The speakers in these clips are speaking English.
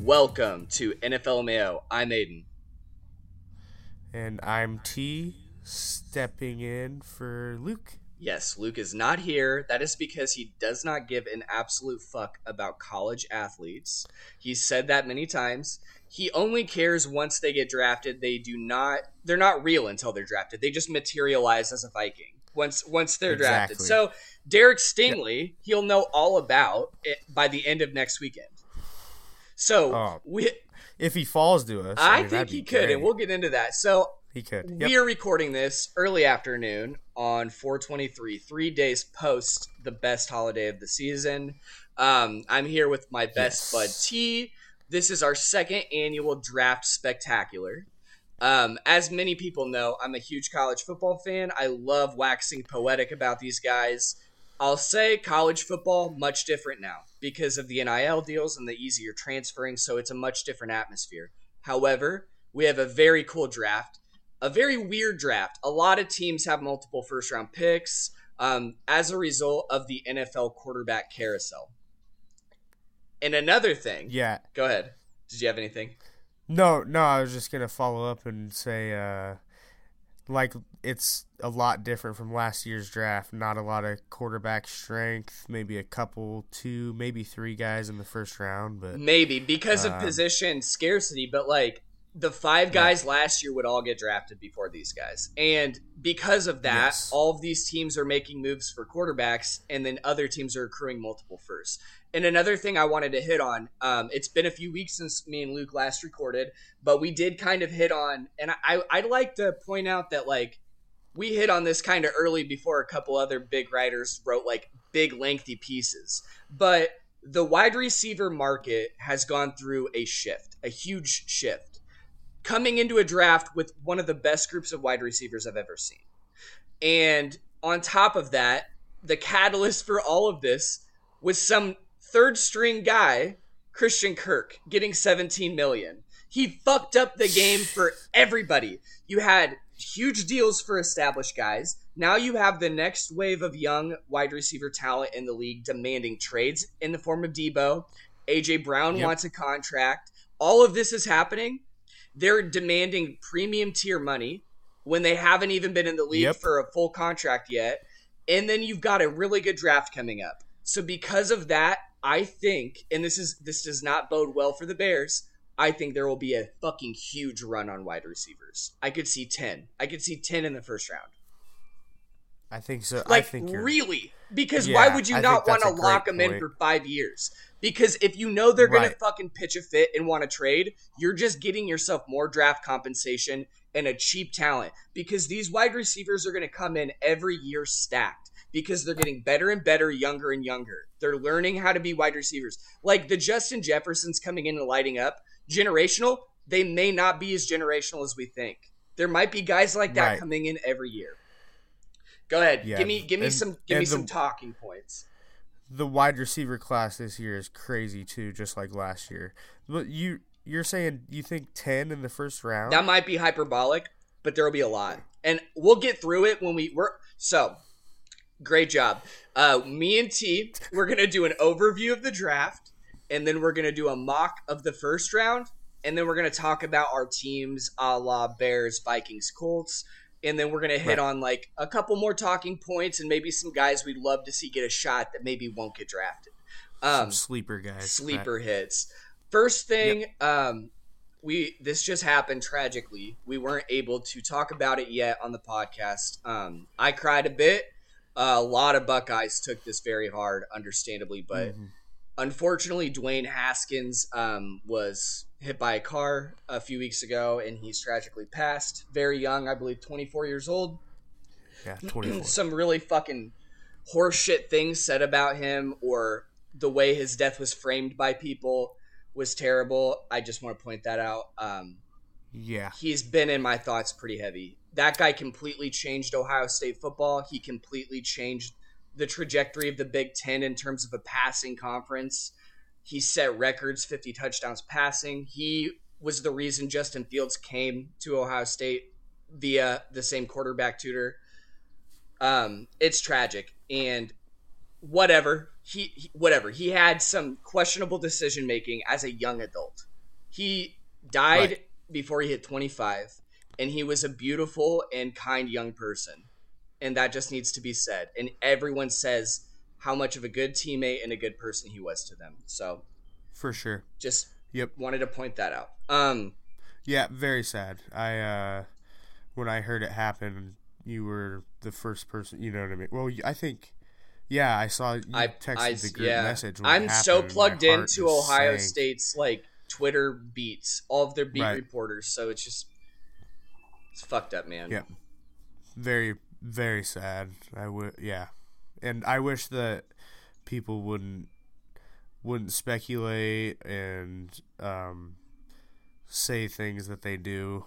Welcome to NFL Mayo. I'm Aiden. And I'm T, stepping in for Luke. Yes, Luke is not here. That is because he does not give an absolute fuck about college athletes. He's said that many times. He only cares once they get drafted. They do not they're not real until they're drafted. They just materialize as a Viking once once they're Exactly. drafted. So, Derek Stingley, he'll know all about it by the end of next weekend. So, Oh, we If he falls to us, I mean, think he could great. and we'll get into that. So, He could. we are recording this early afternoon on 423, three days post the best holiday of the season. Um, I'm here with my best Yes. bud T. This is our second annual draft spectacular. Um, as many people know, I'm a huge college football fan. I love waxing poetic about these guys. I'll say college football much different now because of the NIL deals and the easier transferring, so it's a much different atmosphere. However, we have a very cool draft, a very weird draft. A lot of teams have multiple first round picks um, as a result of the NFL quarterback carousel. And another thing, Yeah. go ahead. Did you have anything? No, no, I was just gonna follow up and say, uh, like it's a lot different from last year's draft. Not a lot of quarterback strength. Maybe a couple, two, maybe three guys in the first round. But Maybe because of Um, position scarcity, but like the five guys last year would all get drafted before these guys. And because of that, Yes. all of these teams are making moves for quarterbacks, and then other teams are accruing multiple firsts. And another thing I wanted to hit on, um, it's been a few weeks since me and Luke last recorded, but we did kind of hit on, and I, I'd like to point out that like we hit on this kind of early before a couple other big writers wrote like big lengthy pieces. But the wide receiver market has gone through a shift, a huge shift. Coming into a draft with one of the best groups of wide receivers I've ever seen. And on top of that, the catalyst for all of this was some third string guy, Christian Kirk, getting 17 million. He fucked up the game for everybody. You had huge deals for established guys. Now you have the next wave of young wide receiver talent in the league demanding trades in the form of Debo. AJ Brown Yep. wants a contract. All of this is happening. They're demanding premium tier money when they haven't even been in the league Yep. for a full contract yet. And then you've got a really good draft coming up. So because of that, I think, and this is this does not bode well for the Bears. I think there will be a fucking huge run on wide receivers. I could see ten. I could see ten in the first round. I think so. I Like think really, because why would you I not want to lock them in for five years? Because if you know they're gonna fucking pitch a fit and want to trade, you're just getting yourself more draft compensation and a cheap talent. Because these wide receivers are gonna come in every year stacked. Because they're getting better and better, younger and younger. They're learning how to be wide receivers. Like the Justin Jeffersons coming in and lighting up, generational, they may not be as generational as we think. There might be guys like that Right. coming in every year. Go ahead. Yeah, Give me give me and- some give me the- some talking points. the wide receiver class this year is crazy too, just like last year. But you you're saying you think ten in the first round? That might be hyperbolic, but there will be a lot. And we'll get through it when we we're So, great job. Uh, me and T, we're going to do an overview of the draft, and then we're going to do a mock of the first round, and then we're going to talk about our teams a la Bears, Vikings, Colts. And then we're going to hit Right. on like a couple more talking points and maybe some guys we'd love to see get a shot that maybe won't get drafted. Some Um, sleeper guys. sleeper hits. First thing, um, we this just happened tragically. We weren't able to talk about it yet on the podcast. Um, I cried a bit. A lot of Buckeyes took this very hard, understandably, but Mhm. unfortunately, Dwayne Haskins um, was hit by a car a few weeks ago, and he's tragically passed. Very young, I believe, 24 years old Yeah, twenty four. some really fucking horseshit things said about him or the way his death was framed by people was terrible. I just want to point that out. Um, yeah, he's been in my thoughts pretty heavy. That guy completely changed Ohio State football. He completely changed the trajectory of the Big Ten in terms of a passing conference. He set records, 50 touchdowns passing. He was the reason Justin Fields came to Ohio State via the same quarterback tutor. Um, it's tragic and whatever he, he whatever he had some questionable decision making as a young adult. He died right. before he hit 25 and he was a beautiful and kind young person. And that just needs to be said. And everyone says how much of a good teammate and a good person he was to them. So for sure. Just yep. wanted to point that out. Um yeah, very sad. I uh when I heard it happen, you were the first person, you know what I mean? Well, I think yeah, I saw you I, texted I, the group yeah. message. I'm so plugged into Ohio. State's like Twitter beats, all of their beat right. reporters, so it's just it's fucked up, man. Yeah. Very very sad. I would yeah. And I wish that people wouldn't wouldn't speculate and um, say things that they do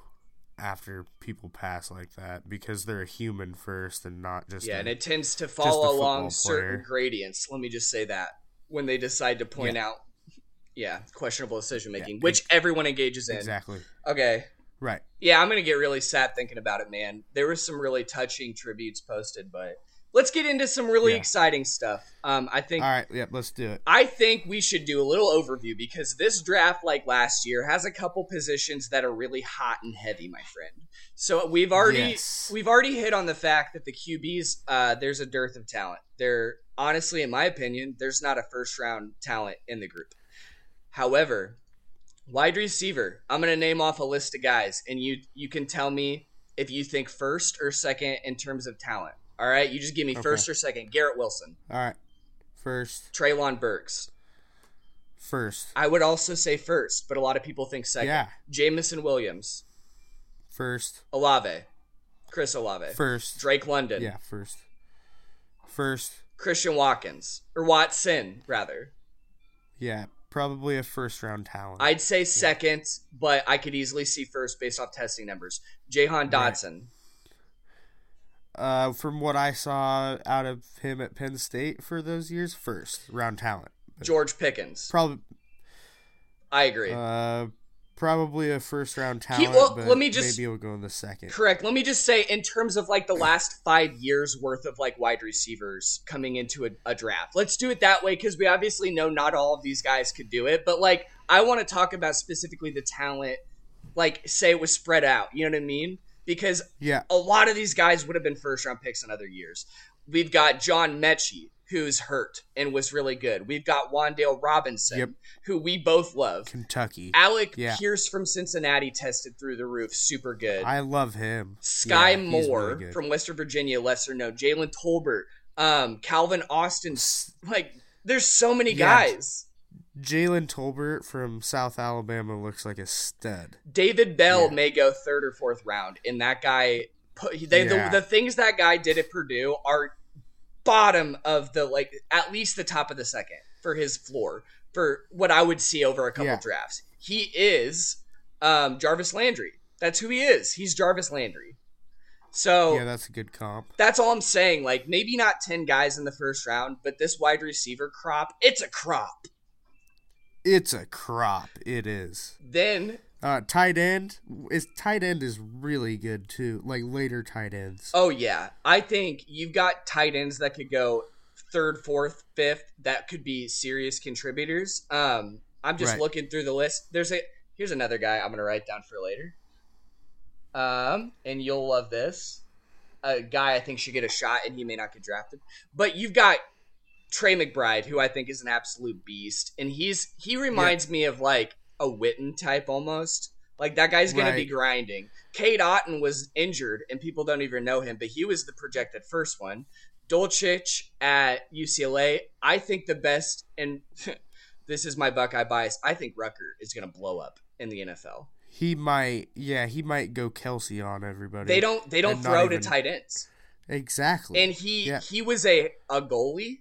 after people pass like that because they're a human first and not just yeah a, and it tends to follow along certain gradients let me just say that when they decide to point yeah. out yeah questionable decision making yeah, which everyone engages in exactly okay right yeah i'm gonna get really sad thinking about it man there was some really touching tributes posted but let's get into some really yeah. exciting stuff. Um, I think. All right, yeah, let's do it. I think we should do a little overview because this draft, like last year, has a couple positions that are really hot and heavy, my friend. So we've already yes. we've already hit on the fact that the QBs, uh, there's a dearth of talent. There, honestly, in my opinion, there's not a first round talent in the group. However, wide receiver, I'm gonna name off a list of guys, and you you can tell me if you think first or second in terms of talent. All right, you just give me okay. first or second. Garrett Wilson. All right, first. Treylon Burks. First. I would also say first, but a lot of people think second. Yeah. Jameson Williams. First. Olave. Chris Olave. First. Drake London. Yeah, first. First. Christian Watkins or Watson rather. Yeah, probably a first round talent. I'd say second, but I could easily see first based off testing numbers. Jahan Dotson. Right. Uh, from what I saw out of him at Penn State for those years, first round talent. But George Pickens. Probably. I agree. Uh, probably a first round talent. He, well, let me just maybe he'll go in the second. Correct. Let me just say, in terms of like the last five years worth of like wide receivers coming into a, a draft, let's do it that way because we obviously know not all of these guys could do it. But like, I want to talk about specifically the talent. Like, say it was spread out. You know what I mean? because yeah. a lot of these guys would have been first round picks in other years. We've got John Metchie, who's hurt and was really good. We've got Wan'Dale Robinson, yep. who we both love. Kentucky. Alec yeah. Pierce from Cincinnati tested through the roof, super good. I love him. Skyy yeah, Moore really from Western Virginia, lesser known. Jalen Tolbert, um, Calvin Austin. Like, there's so many yeah. guys. Jalen Tolbert from South Alabama looks like a stud. David Bell may go third or fourth round, and that guy, they, yeah. the, the things that guy did at Purdue are bottom of the like at least the top of the second for his floor for what I would see over a couple yeah. drafts. He is um, Jarvis Landry. That's who he is. He's Jarvis Landry. So yeah, that's a good comp. That's all I'm saying. Like maybe not ten guys in the first round, but this wide receiver crop, it's a crop. It's a crop. It is. Then uh, tight end is tight end is really good too. Like later tight ends. Oh yeah, I think you've got tight ends that could go third, fourth, fifth. That could be serious contributors. Um, I'm just right. looking through the list. There's a here's another guy I'm gonna write down for later. Um, and you'll love this. A guy I think should get a shot, and he may not get drafted. But you've got Trey McBride, who I think is an absolute beast, and he's he reminds yeah. me of like a Witten type almost. Like that guy's gonna right. be grinding. Cade Otton was injured, and people don't even know him, but he was the projected first one. Dulcich at UCLA, I think the best, and this is my Buckeye bias. I think Ruckert is gonna blow up in the NFL. He might, yeah, he might go Kelce on everybody. They don't, they don't throw to tight ends. Exactly. And he yeah. he was a a goalie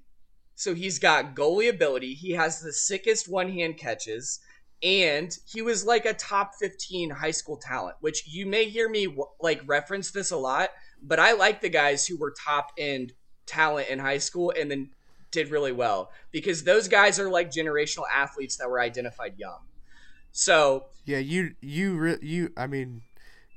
so he's got goalie ability. He has the sickest one hand catches. And he was like a top 15 high school talent, which you may hear me like reference this a lot, but I like the guys who were top end talent in high school and then did really well because those guys are like generational athletes that were identified young. So yeah, you you you I mean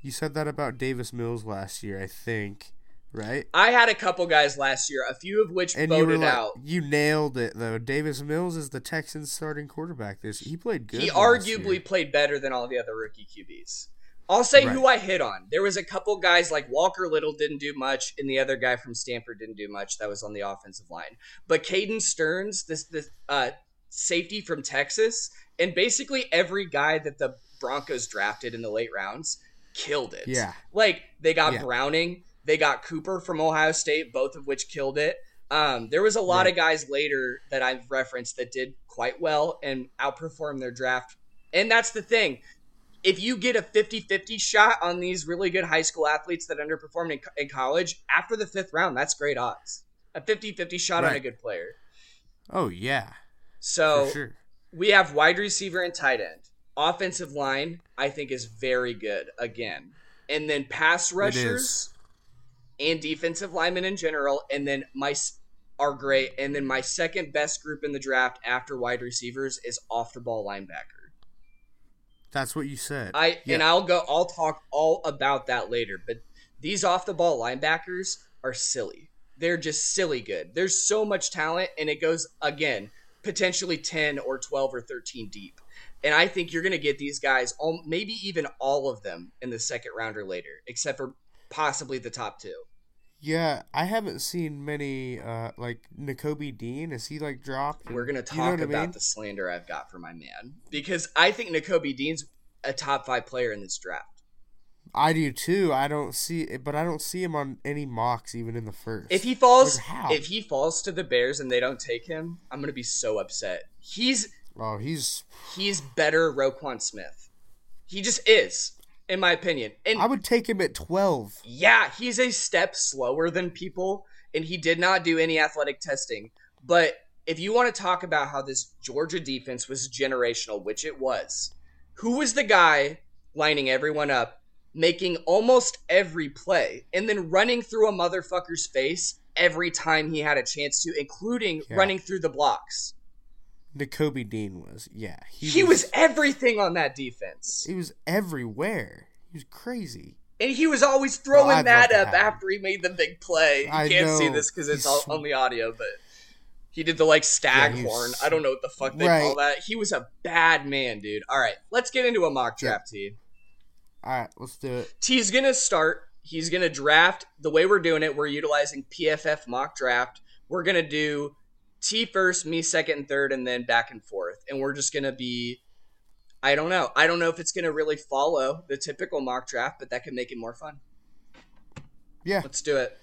You said that about Davis Mills last year, I think, right? I had a couple guys last year, a few of which And you voted were like, out. you nailed it though. Davis Mills is the Texans' starting quarterback. This he played good. He arguably year. played better than all the other rookie QBs. I'll say who I hit on. There was a couple guys like Walker Little didn't do much, and the other guy from Stanford didn't do much. That was on the offensive line. But Caden Sterns, this this uh, safety from Texas, and basically every guy that the Broncos drafted in the late rounds killed it. Yeah. Like they got Yeah. Browning, they got Cooper from Ohio State, both of which killed it. Um, there was a lot Right. of guys later that I've referenced that did quite well and outperformed their draft. And that's the thing. If you get a 50 50 shot on these really good high school athletes that underperformed in, in college, after the fifth round, that's great odds. A 50 50 shot on a good player. Oh yeah, So sure. we have wide receiver and tight end. Offensive line, I think, is very good again. And then pass rushers and defensive linemen in general. And then my s- are great. And then my second best group in the draft after wide receivers is off the ball linebacker. That's what you said. I Yeah. and I'll go. I'll talk all about that later. But these off the ball linebackers are silly. They're just silly good. There's so much talent, and it goes again potentially ten or twelve or thirteen deep. And I think you're going to get these guys, all, maybe even all of them, in the second round or later, except for possibly the top two. Yeah, I haven't seen many uh like Nakobe Dean. Is he like dropped? We're going to You know talk I about mean? the slander I've got for my man because I think Nakobe Dean's a top five player in this draft. I do too. I don't see, but I don't see him on any mocks even in the first. If he falls, Like, if he falls to the Bears and they don't take him, I'm gonna be so upset. He's oh, he's. he's better Roquan Smith. He just is, in my opinion. And I would take him at twelve. yeah, he's a step slower than people, and he did not do any athletic testing. But if you want to talk about how this Georgia defense was generational, which it was, who was the guy lining everyone up, making almost every play, and then running through a motherfucker's face every time he had a chance to, including Yeah. running through the blocks? Nakobe Dean was. Yeah, He, was everything on that defense. He was everywhere. He was crazy. And he was always throwing Well, that up him. after he made the big play. You I can't see this because it's all on the audio, but he did the like staghorn. horn. I don't know what the fuck they call that. He was a bad man, dude. All right, let's get into a mock Yeah. draft, T. All right, let's do it. T's gonna start. He's gonna draft. The way we're doing it, we're utilizing PFF mock draft. We're gonna do T first, me second and third, and then back and forth. And we're just gonna be. I don't know. I don't know if it's gonna really follow the typical mock draft, but that could make it more fun. Yeah. Let's do it.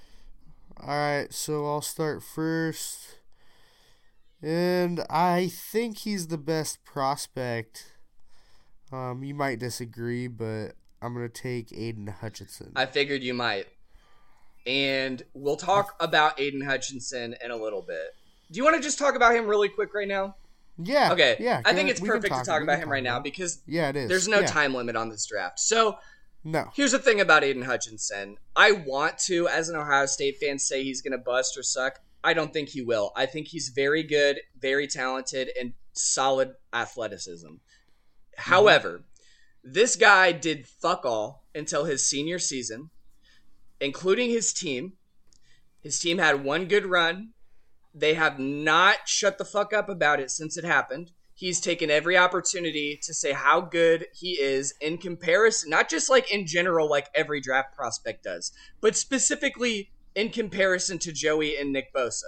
All right, so I'll start first. And I think he's the best prospect. Um, you might disagree, but I'm gonna take Aiden Hutchinson. I figured you might. And we'll talk about Aiden Hutchinson in a little bit. Do you want to just talk about him really quick right now? yeah. Okay. Yeah. I think it's perfect to talk about him right now because Yeah, it is. there's no Yeah. time limit on this draft. So No. here's the thing about Aiden Hutchinson. I want to, as an Ohio State fan, say he's going to bust or suck. I don't think he will. I think he's very good, very talented, and solid athleticism. However, this guy did fuck all until his senior season, including his team. His team had one good run. They have not shut the fuck up about it since it happened. He's taken every opportunity to say how good he is in comparison, not just like in general, like every draft prospect does, but specifically in comparison to Joey and Nick Bosa.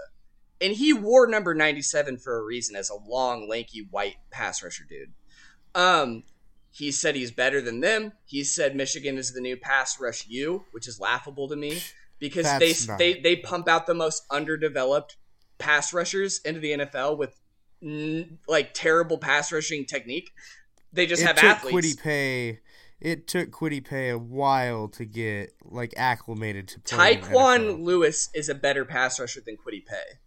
And he wore number 97 for a reason as a long, lanky, white pass rusher dude. Um, he said he's better than them. He said Michigan is the new pass rush U, which is laughable to me because That's they not- they they pump out the most underdeveloped pass rushers into the NFL with n- like terrible pass rushing technique. They just it have took athletes. Kwity Paye. It took Kwity Paye a while to get like acclimated to Tyquan Lewis is a better pass rusher than Kwity Paye,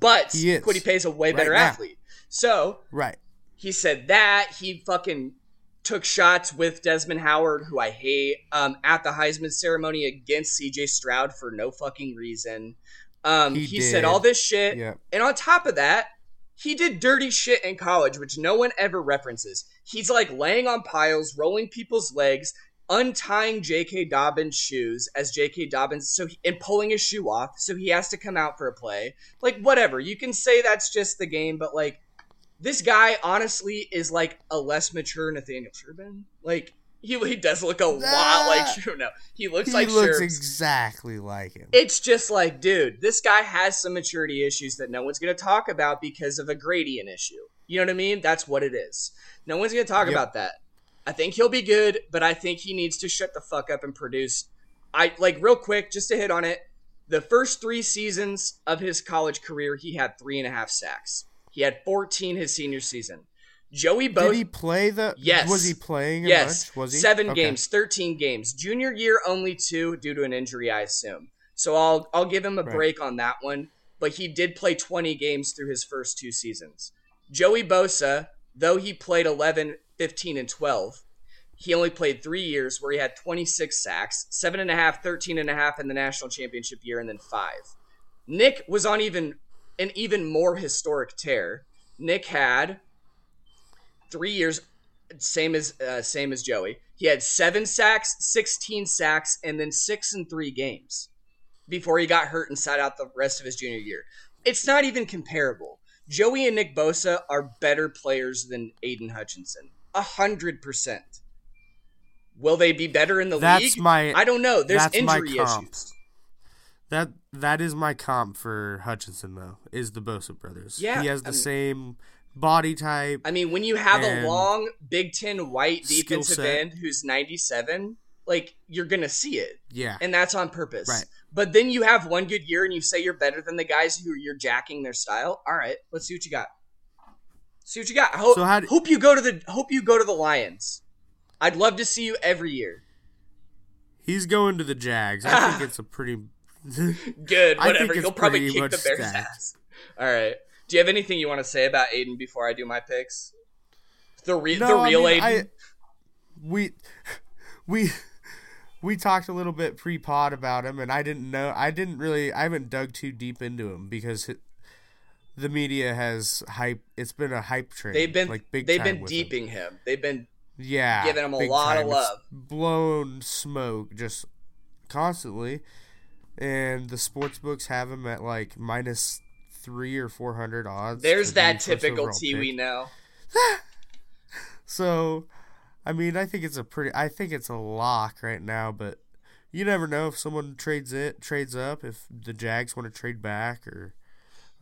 but He is. Kwity Paye is a way Right better now. athlete. So Right. he said that he fucking took shots with Desmond Howard, who I hate, um, at the Heisman ceremony against CJ Stroud for no fucking reason. Um, he He said all this shit, Yep. and on top of that, he did dirty shit in college, which no one ever references. He's like laying on piles, rolling people's legs, untying J.K. Dobbins' shoes as J.K. Dobbins, so he, and pulling his shoe off, so he has to come out for a play. Like whatever, you can say that's just the game, but like this guy honestly is like a less mature Nathaniel Sherman. Like he, he does look a lot like you know he looks like he like looks exactly like him. It's just like, dude, this guy has some maturity issues that no one's going to talk about because of a gradient issue. You know what I mean? That's what it is. No one's going to talk Yep. about that. I think he'll be good, but I think he needs to shut the fuck up and produce. I like real quick, just to hit on it. The first three seasons of his college career, he had three and a half sacks. He had 14 his senior season. Joey Bosa. Did he play the? Yes. Was he playing? a Yes, bunch? Was he seven Okay. games, thirteen games. Junior year only two due to an injury, I assume. So I'll I'll give him a Right. break on that one. But he did play twenty games through his first two seasons. Joey Bosa, though he played 11, 15, and twelve, he only played three years where he had twenty six sacks, seven and a half, 13 and a half in the national championship year, and then five. Nick was on even an even more historic tear. Nick had three years, same as uh, same as Joey. He had seven sacks, sixteen sacks, and then six in three games before he got hurt and sat out the rest of his junior year. It's not even comparable. Joey and Nick Bosa are better players than Aiden Hutchinson, a hundred percent. Will they be better in the That's league? my- I don't know. There's injury issues. That that is my comp for Hutchinson though. Is the Bosa brothers? Yeah, he has the I mean- same body type. I mean, when you have a long Big Ten white defensive set. end who's 97, like you're gonna see it. yeah, and that's on purpose. Right. But then you have one good year and you say you're better than the guys who you're jacking their style. All right, let's see what you got. See what you got. I hope, So d- hope you go to the hope you go to the Lions. I'd love to see you every year. he's going to the Jags. I think it's a pretty. Good, whatever. He'll probably kick the Bears' stacked. ass. All right. Do you have anything you want to say about Aiden before I do my picks? The re- No, the I real mean, Aiden. I- we we we talked a little bit pre-pod about him, and I didn't know. I didn't really. I haven't dug too deep into him because it, the media has hype. It's been a hype train. they've been like big. they've been with him. deeping him. They've been Yeah, giving him a lot of time. It's love. blown smoke just constantly, and the sports books have him at like minus three or four hundred odds. there's that typical overall T pick. we know. So, I mean, I think it's a pretty. I think it's a lock right now, but you never know if someone trades it, trades up, if the Jags want to trade back or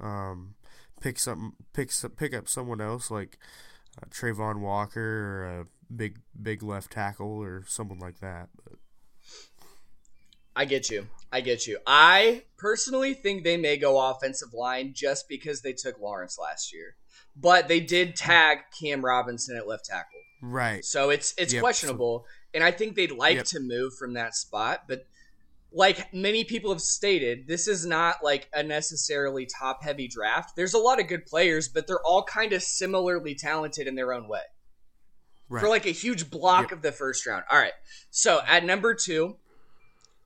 um, pick some, pick some, pick up someone else like uh, Travon Walker or a big, big left tackle or someone like that. But I get you. I get you. I personally think they may go offensive line just because they took Lawrence last year. But they did tag Cam Robinson at left tackle. right, So it's it's Yep. questionable. And I think they'd like Yep. to move from that spot, but like many people have stated, this is not like a necessarily top heavy draft. There's a lot of good players, but they're all kind of similarly talented in their own way right. for like a huge block Yep. of the first round. All right. So at number two,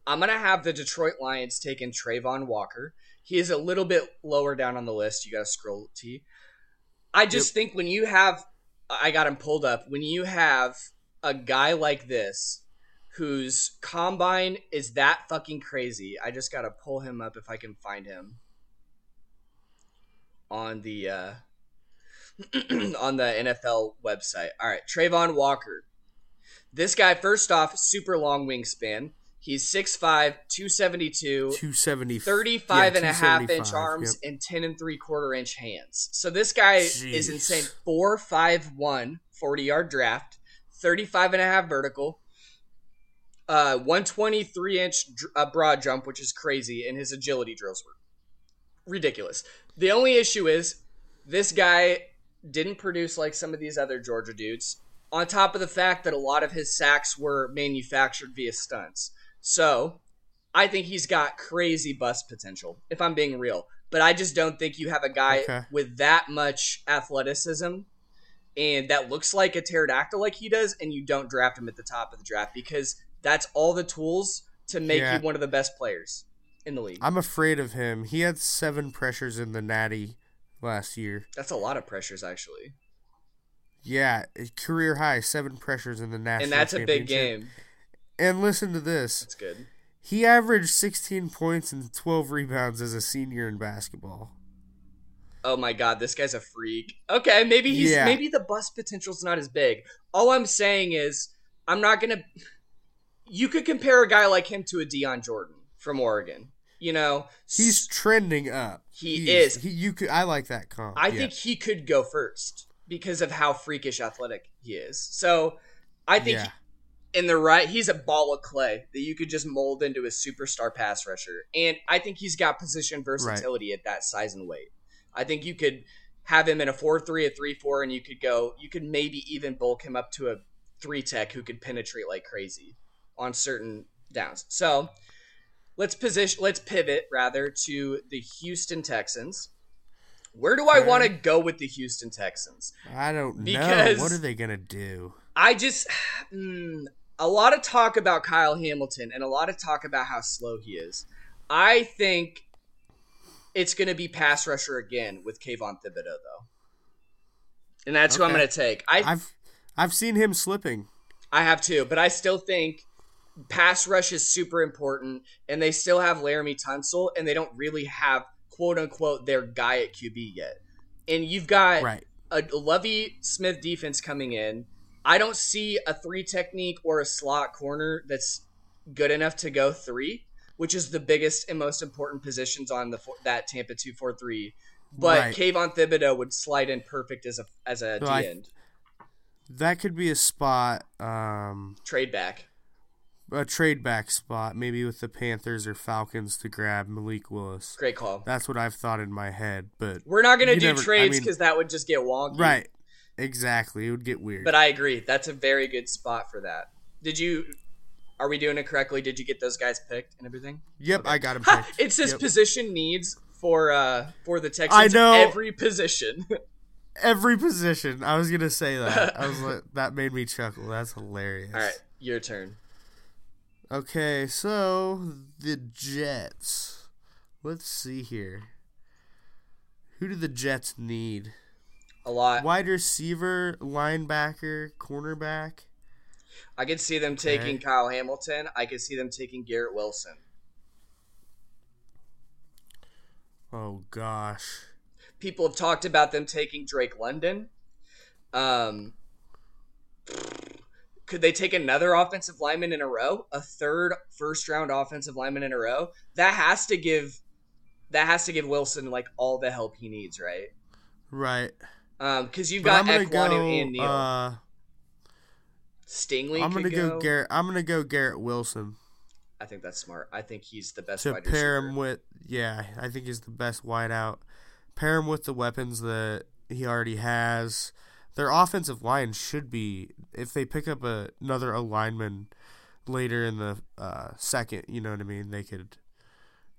I'm gonna have the Detroit Lions taking Travon Walker. He is a little bit lower down on the list. You gotta scroll T. I just think when you have I got him pulled up, when you have a guy like this whose combine is that fucking crazy, I just gotta pull him up if I can find him on the uh on the NFL website. All right, Travon Walker. This guy, first off, super long wingspan. He's 6'5, 272, 270, 35 and a half inch arms yep. and 10 and 3 quarter inch hands. So this guy is Jeez. insane. 4'5'1, 40 yard draft, 35 and a half vertical, uh, 123 inch dr- uh, broad jump, which is crazy, and his agility drills were ridiculous. The only issue is this guy didn't produce like some of these other Georgia dudes. On top of the fact that a lot of his sacks were manufactured via stunts. So, I think he's got crazy bust potential, if I'm being real. But I just don't think you have a guy Okay. with that much athleticism and that looks like a pterodactyl like he does, and you don't draft him at the top of the draft because that's all the tools to make Yeah. you one of the best players in the league. I'm afraid of him. He had seven pressures in the Natty last year. That's a lot of pressures, actually. Yeah, career high, seven pressures in the national. And that's a big game. And listen to this. That's good. He averaged 16 points and 12 rebounds as a senior in basketball. Oh my god, this guy's a freak. Okay, maybe he's Yeah. maybe the bust potential's not as big. All I'm saying is I'm not gonna you could compare a guy like him to a Dion Jordan from Oregon. You know, He's trending up. He He's- is. He, you could. I like that comp. I yeah. think he could go first because of how freakish athletic he is. So I think Yeah. In the right, he's a ball of clay that you could just mold into a superstar pass rusher. And I think he's got position versatility at that size and weight. I think you could have him in a 4 3, a 3 4, and you could go, you could maybe even bulk him up to a 3 tech who could penetrate like crazy on certain downs. So let's position, let's pivot rather to the Houston Texans. Where do I want to go with the Houston Texans? I don't know. What are they gonna do? I just mm, a lot of talk about Kyle Hamilton and a lot of talk about how slow he is. I think it's going to be pass rusher again with Kayvon Thibodeaux though, and that's who I'm going to take. I I've I've seen him slipping. I have too, but I still think pass rush is super important, and they still have Laremy Tunsil, and they don't really have quote unquote their guy at QB yet. And you've got Right. a Lovie Smith defense coming in. I don't see a three technique or a slot corner that's good enough to go three, which is the biggest and most important positions on the four, that Tampa two four three. But Right. Kayvon Thibodeaux would slide in perfect as a as a So D I- end That could be a spot. Um, trade back. a trade back spot, maybe with the Panthers or Falcons to grab Malik Willis. Great call. That's what I've thought in my head, but We're not going to do never- I trades mean- because that would just get wonky. right, exactly, it would get weird. But I agree. That's a very good spot for that. Did you? Are we doing it correctly? Did you get those guys picked and everything? yep, I got. Ha! picked. It says Yep. position needs for uh for the Texans. I know. every position. every position. I was gonna say that. I was like, that made me chuckle. That's hilarious. All right, your turn. Okay, so the Jets. Let's see here. Who do the Jets need? A lot. Wide receiver, linebacker, cornerback. I could see them taking Okay. Kyle Hamilton. I could see them taking Garrett Wilson. Oh gosh. People have talked about them taking Drake London. Um, could they take another offensive lineman in a row? A third first round offensive lineman in a row? That has to give that has to give Wilson like all the help he needs, right? Right. Um, because you've But got Ekwonu go. and Neal. Uh, Stingley I'm gonna go. go Garrett. I'm gonna go Garrett Wilson I think that's smart. I think he's the best to pair receiver. him with. Yeah, I think he's the best wideout. Pair him with the weapons that he already has. Their offensive line should be if they pick up a, another alignment later in the uh, second. You know what I mean? They could,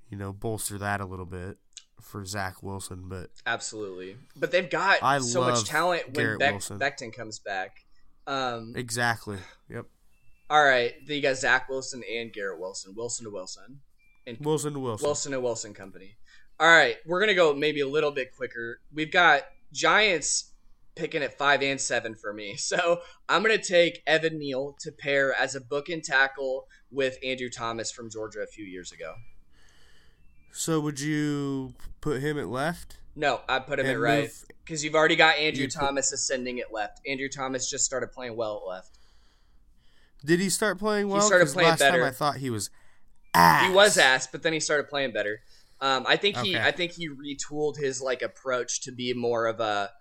you know, bolster that a little bit for Zach Wilson. But Absolutely, but they've got I so much talent when Beck. Becton comes back. Um, exactly. Yep. all right, then you got Zach Wilson and Garrett Wilson, Wilson to Wilson, and Wilson to Wilson. Wilson to Wilson company. All right, we're gonna go maybe a little bit quicker. We've got Giants picking at five and seven for me, so I'm gonna take Evan Neal to pair as a bookend tackle with Andrew Thomas from Georgia a few years ago. So would you put him at left? No, I put him at right because you've already got Andrew You'd put- Thomas ascending at left. Andrew Thomas just started playing well at left. Did he start playing well? started 'Cause playing last better. time I thought he was ass. He was ass, but then he started playing better. Um, I think he, Okay. I think he retooled his like approach to be more of a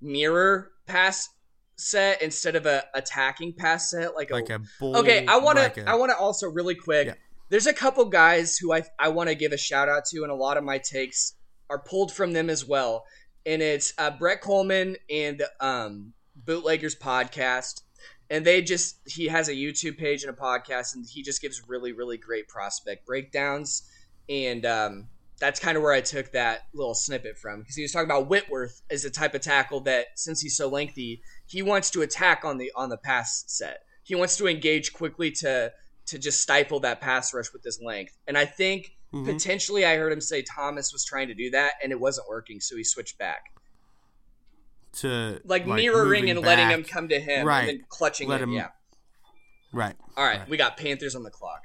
mirror pass set instead of a attacking pass set, like a, like a bull. okay. I want to, like a- I want to also really quick. Yeah. There's a couple guys who I I want to give a shout out to, and a lot of my takes are pulled from them as well. And it's uh, Brett Kollmann and um, Bootleggers podcast, and they just he has a YouTube page and a podcast, and he just gives really really great prospect breakdowns, and um, that's kind of where I took that little snippet from because he was talking about Whitworth as a type of tackle that since he's so lengthy, he wants to attack on the on the pass set. He wants to engage quickly to to just stifle that pass rush with his length. And I think Mhm. potentially I heard him say Thomas was trying to do that and it wasn't working, so he switched back. to Like, mirroring moving and letting him come to him Right. and then clutching Let him. him- Yeah. Right. All right, we got Panthers on the clock.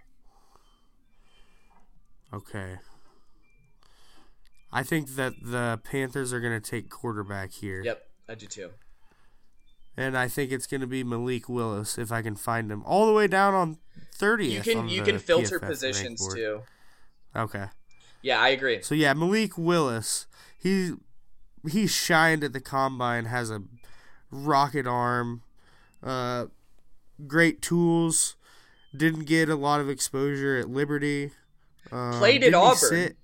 Okay. I think that the Panthers are going to take quarterback here. Yep, I do too. And I think it's going to be Malik Willis if I can find him all the way down on 30th. You can you can filter PFF positions too. Okay. Yeah, I agree. So yeah, Malik Willis, he he shined at the combine, has a rocket arm, uh, great tools. Didn't get a lot of exposure at Liberty. Um, Played at Auburn. sit-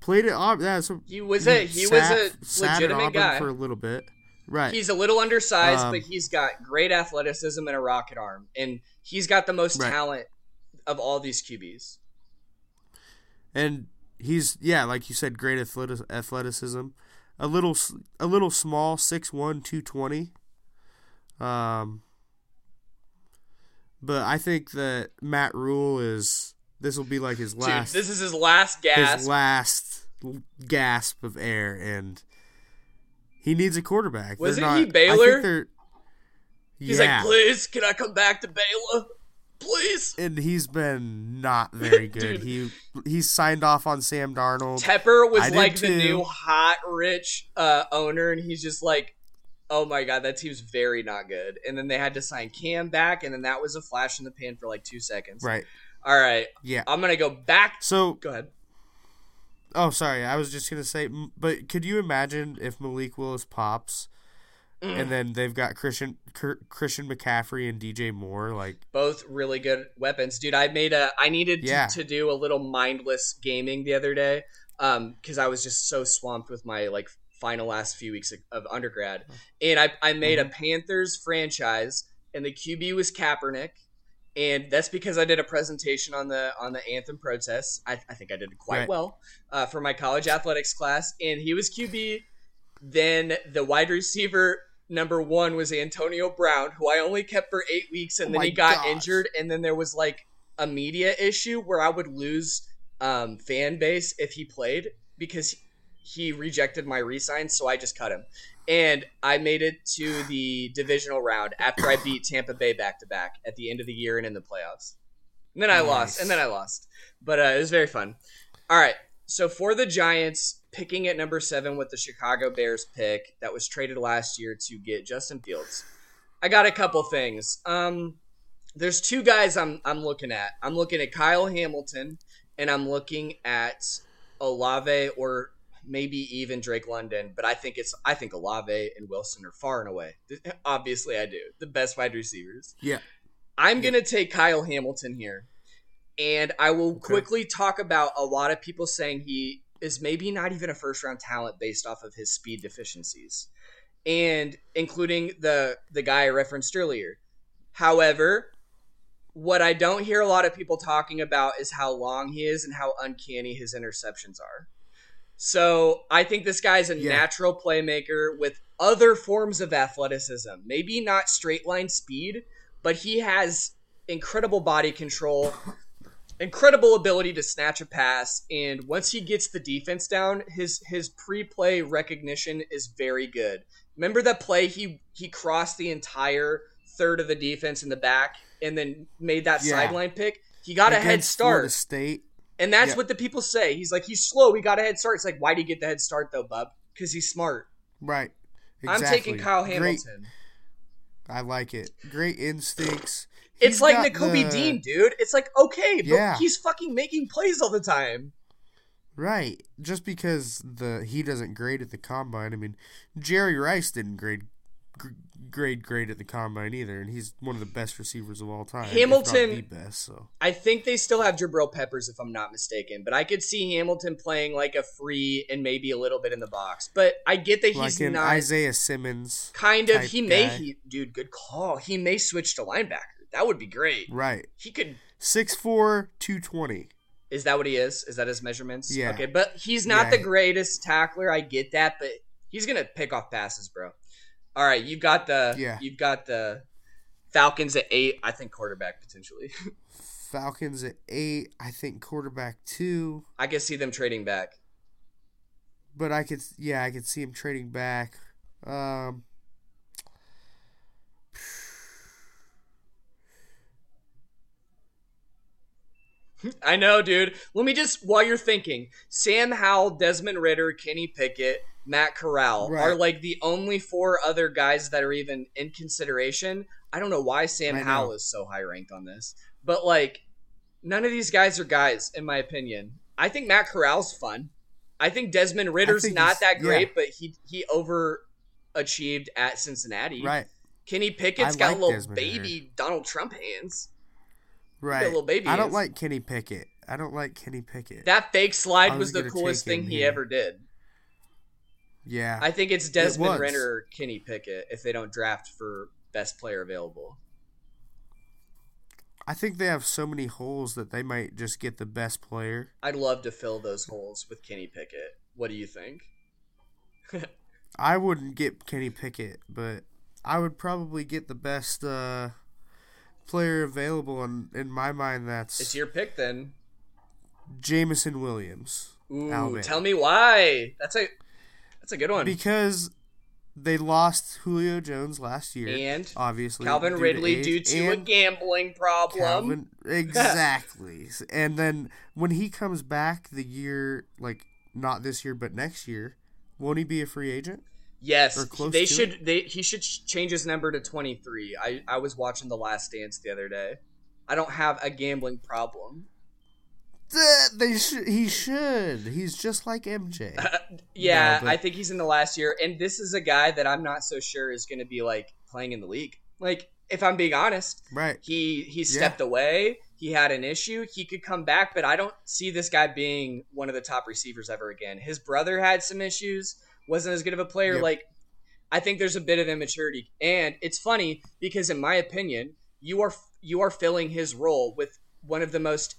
Played at Auburn. Yeah, so He was a he was sat- a sat at legitimate guy. for a little bit. Right. He's a little undersized, Um, but he's got great athleticism and a rocket arm, and he's got the most Right. talent of all these QBs. and he's yeah, like you said, great athleticism. A little a little small, 6'1", 220. Um, but I think that Matt Rhule is this will be like his last Dude, this is his last gas. his last gasp of air, and he needs a quarterback. Wasn't he I Baylor? think He's yeah. like, please, can I come back to Baylor? Please. and he's been not very good. Dude. he signed off on Sam Darnold. Tepper was did like the too. new hot rich uh, owner, and he's just like, oh my god, that team's very not good. And then they had to sign Cam back, and then that was a flash in the pan for like two seconds. Right. All right, Yeah. I'm gonna go back. So Go ahead. Oh, sorry. I was just gonna say, but could you imagine if Malik Willis pops, Mm. and then they've got Christian Cr- Christian McCaffrey and DJ Moore? Like, Both really good weapons, dude. I made a. I needed to, to do a little mindless gaming the other day, um, because I was just so swamped with my like final last few weeks of, of undergrad, and I I made Mm-hmm. a Panthers franchise, and the QB was Kaepernick, and that's because I did a presentation on the on the anthem protest. I, I think I did quite Right. well uh, for my college athletics class, and he was QB. Then the wide receiver number one was Antonio Brown, who I only kept for eight weeks, and Oh then he got gosh. injured, and then there was like a media issue where I would lose um, fan base if he played because he rejected my resign, so I just cut him. And I made it to the divisional round after I beat Tampa Bay back to back at the end of the year and in the playoffs. And then I lost, and then I lost. But uh, it was very fun. All right, so for the Giants, picking at number seven with the Chicago Bears pick that was traded last year to get Justin Fields, I got a couple things. Um, there's two guys I'm I'm looking at. I'm looking at Kyle Hamilton, and I'm looking at Olave or maybe even Drake London. But I think it's I think Olave and Wilson are far and away. Obviously, I do the best wide receivers. yeah, I'm gonna take Kyle Hamilton here, and I will quickly talk about a lot of people saying he is maybe not even a first round talent based off of his speed deficiencies, and including the the guy I referenced earlier. However, what I don't hear a lot of people talking about is how long he is and how uncanny his interceptions are. So I think this guy's a Yeah. natural playmaker with other forms of athleticism. Maybe not straight line speed, but he has incredible body control, incredible ability to snatch a pass, and once he gets the defense down, his his pre-play recognition is very good. Remember that play he he crossed the entire third of the defense in the back and then made that Yeah. sideline pick? He got a head Against Florida start. State. And that's Yeah. what the people say. He's like, he's slow. He got a head start. It's like, why do you get the head start though, bub? Because he's smart. Right. I'm taking Exactly. Kyle Great- Hamilton. I like it. Great instincts. It's like got Nakobe the- Dean, dude. It's like okay, but Yeah. he's fucking making plays all the time. Right. Just because the he doesn't grade at the combine. I mean, Jerry Rice didn't grade gr- grade great at the combine either, and he's one of the best receivers of all time. Hamilton- best. So I think they still have Jabril Peppers, if I'm not mistaken. But I could see Hamilton playing like a free and maybe a little bit in the box. But I get that he's like not Isaiah Simmons. kind of. He may, he, dude, good call. He may switch to linebacker. That would be great. Right. He could. 6'4", 220. Is that what he is? Is that his measurements? Yeah. Okay, but he's not Yeah. the greatest tackler. I get that, but he's gonna pick off passes, bro. All right, you've got the Yeah. you've got the Falcons at eight. I think quarterback potentially. Falcons at eight. I think quarterback two. I can see them trading back. But I could, yeah, I could see him trading back. Um, I know, dude. Let me just while you're thinking, Sam Howell, Desmond Ridder, Kenny Pickett, Matt Corral Right. are like the only four other guys that are even in consideration. I don't know why Sam I know. Howell is so high ranked on this, but like none of these guys are guys, in my opinion. I think Matt Corral's fun. I think Desmond Ridder's think not that great, yeah. but he he overachieved at Cincinnati. Right. Kenny Pickett's I got like little Desmond baby Donald Trump hands. Right. little baby I don't hands. like Kenny Pickett. I don't like Kenny Pickett. That fake slide was, was the coolest thing he here. ever did. Yeah. I think it's Desmond was. Renner or Kenny Pickett if they don't draft for best player available. I think they have so many holes that they might just get the best player. I'd love to fill those holes with Kenny Pickett. What do you think? I wouldn't get Kenny Pickett, but I would probably get the best uh, player available. And in my mind, that's It's your pick then. Jameson Williams. Ooh, Alabama. tell me why. That's a that's a good one. Because they lost Julio Jones last year, and obviously Calvin due Ridley age, due to a gambling problem. Calvin, exactly. and then when he comes back the year, like not this year but next year, won't he be a free agent? Yes, they to should. They he should change his number to twenty three. I I was watching The Last Dance the other day. I don't have a gambling problem. Th- They should. He should. He's just like MJ. yeah, No, but- I think he's in the last year, and this is a guy that I'm not so sure is going to be like playing in the league. Like, if I'm being honest, right. he he stepped away. He had an issue. He could come back, but I don't see this guy being one of the top receivers ever again. His brother had some issues. Wasn't as good of a player. Yep. Like, I think there's a bit of immaturity, and it's funny because, in my opinion, you are you are filling his role with one of the most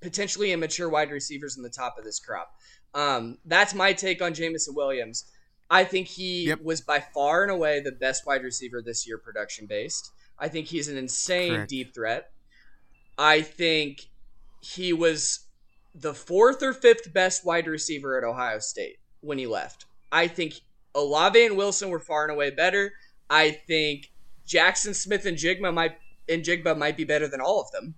potentially immature wide receivers in the top of this crop. Um, that's my take on Jameson Williams. I think he Yep. was by far and away the best wide receiver this year, production based. I think he's an insane Correct. deep threat. I think he was the fourth or fifth best wide receiver at Ohio State when he left. I think Olave and Wilson were far and away better. I think Jaxon Smith and Jigma might Njigba might be better than all of them.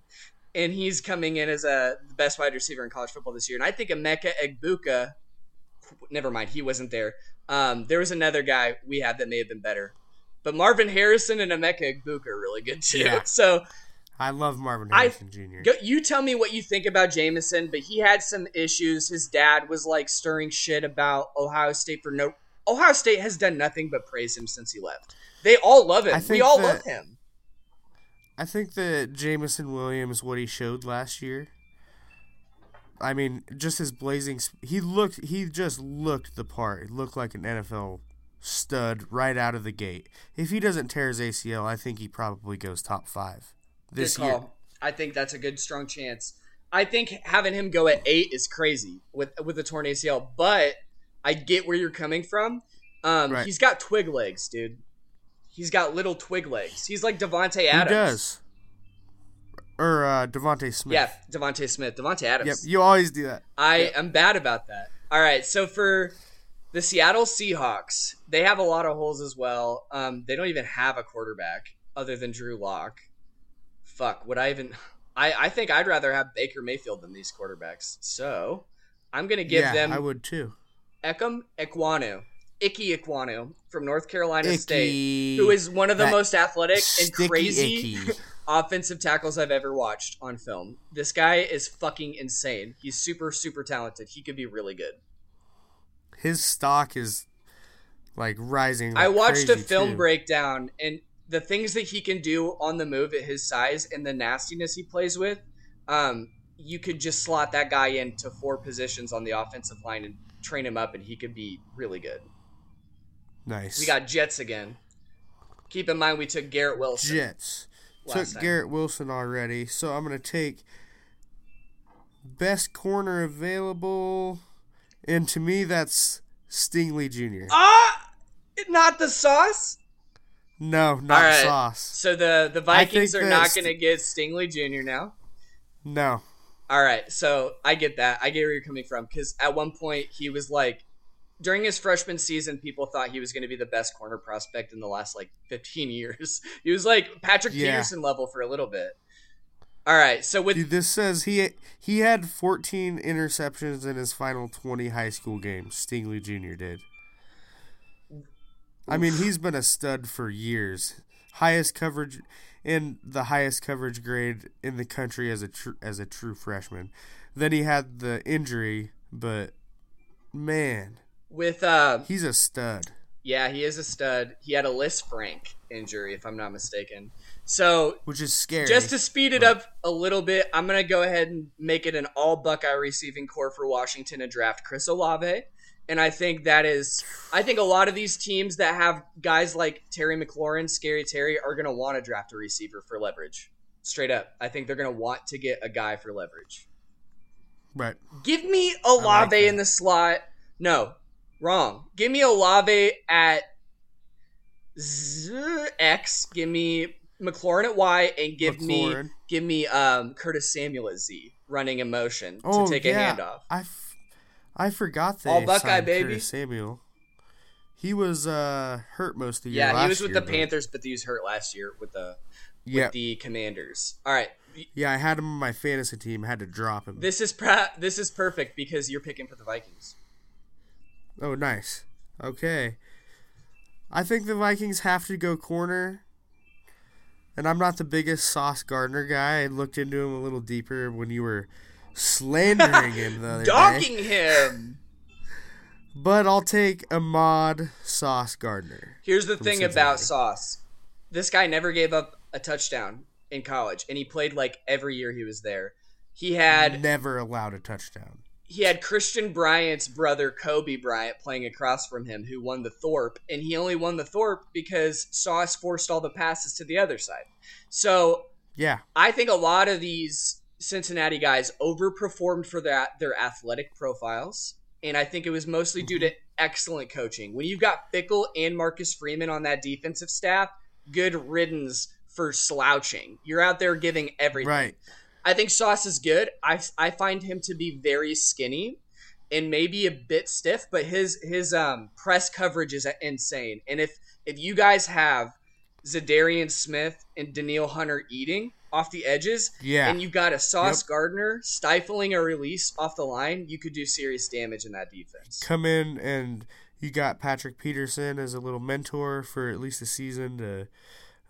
And he's coming in as a the best wide receiver in college football this year. And I think Emeka Egbuka never mind, he wasn't there. Um, there was another guy we had that may have been better. But Marvin Harrison and Emeka Egbuka are really good too. Yeah. So I love Marvin I- Harrison Jr. Go, you tell me what you think about Jameson, but he had some issues. His dad was like stirring shit about Ohio State for no. Ohio State has done nothing but praise him since he left. They all love him. We all that- love him. I think that Jameson Williams, what he showed last year. I mean, just his blazing. sp- He looked. He just looked the part. He looked like an NFL stud right out of the gate. If he doesn't tear his ACL, I think he probably goes top five this year. I think that's a good strong chance. I think having him go at eight is crazy with with the torn ACL, but I get where you're coming from. Um, Right. He's got twig legs, dude. He's got little twig legs. He's like Davante Adams. He does. Or uh, DeVonta Smith. Yeah, DeVonta Smith, Davante Adams. Yep. You always do that. I am bad about that. All right, so for the Seattle Seahawks, they have a lot of holes as well. Um, they don't even have a quarterback other than Drew Lock. Fuck, would I even? I I think I'd rather have Baker Mayfield than these quarterbacks. So I'm gonna give yeah, them I would too. Ikem Ekwonu, Icky Ekwonu from North Carolina Icky. State, who is one of the most athletic and crazy icky. offensive tackles I've ever watched on film. This guy is fucking insane. He's super, super talented. He could be really good. His stock is like rising. I like watched a film too. breakdown and the things that he can do on the move at his size and the nastiness he plays with, um, you could just slot that guy into four positions on the offensive line and train him up and he could be really good. Nice. We got Jets again. Keep in mind we took Garrett Wilson. Jets. Took time. Garrett Wilson already, so I'm gonna take best corner available, and to me that's Stingley Jr. Ah! Not the sauce? No, not right. Sauce. So the, the Vikings are not going to get Stingley Jr. now? No. All right, so I get that. I get where you're coming from because at one point he was like, during his freshman season, people thought he was going to be the best corner prospect in the last like 15 years. He was like Patrick Yeah. Peterson level for a little bit. All right, so with Dude, this says he he had 14 interceptions in his final 20 high school games. Stingley Jr. did. I mean, he's been a stud for years. Highest coverage in the highest coverage grade in the country as a tr- as a true freshman. Then he had the injury, but man, with uh, he's a stud. yeah, he is a stud. He had a Lisfranc injury, if I'm not mistaken. So Which is scary. Just to speed it up a little bit, I'm going to go ahead and make it an all Buckeye receiving corps for Washington and draft Chris Olave. And I think that is, I think a lot of these teams that have guys like Terry McLaurin, Scary Terry, are going to want to draft a receiver for leverage. Straight up. I think they're going to want to get a guy for leverage. right. Give me Olave that. in the slot. No, wrong. Give me Olave at Z- X. Give me McLaurin at Y, and give me give me um, Curtis Samuel at Z, running in motion Oh, to take yeah. a handoff. I, f- I forgot they All Buckeye, baby. Curtis Samuel. He was uh, hurt most of the year. Yeah, he was with year, the but- Panthers, but he was hurt last year with the with the Commanders. All right, yeah. I had him on my fantasy team. I had to drop him. this is pra- this is perfect because you're picking for the Vikings. Oh, nice. Okay. I think the Vikings have to go corner. And I'm not the biggest Sauce Gardner guy. I looked into him a little deeper when you were slandering him the other day. Him. But I'll take Ahmad Sauce Gardner. Here's the thing about Sauce. This guy never gave up a touchdown in college, and he played like every year he was there. He had Never allowed a touchdown. He had Christian Bryant's brother Coby Bryant playing across from him, who won the Thorpe, and he only won the Thorpe because Sauce forced all the passes to the other side. So Yeah. I think a lot of these Cincinnati guys overperformed for that their athletic profiles, and I think it was mostly due to mm-hmm. excellent coaching. When you've got Fickell and Marcus Freeman on that defensive staff, good riddance for slouching. You're out there giving everything. Right. I think Sauce is good. I I find him to be very skinny and maybe a bit stiff, but his his um press coverage is insane. And if if you guys have Za'Darius Smith and Danielle Hunter eating off the edges, Yeah. and you've got a Sauce Yep. Gardner stifling a release off the line, you could do serious damage in that defense. Come in and you got Patrick Peterson as a little mentor for at least a season to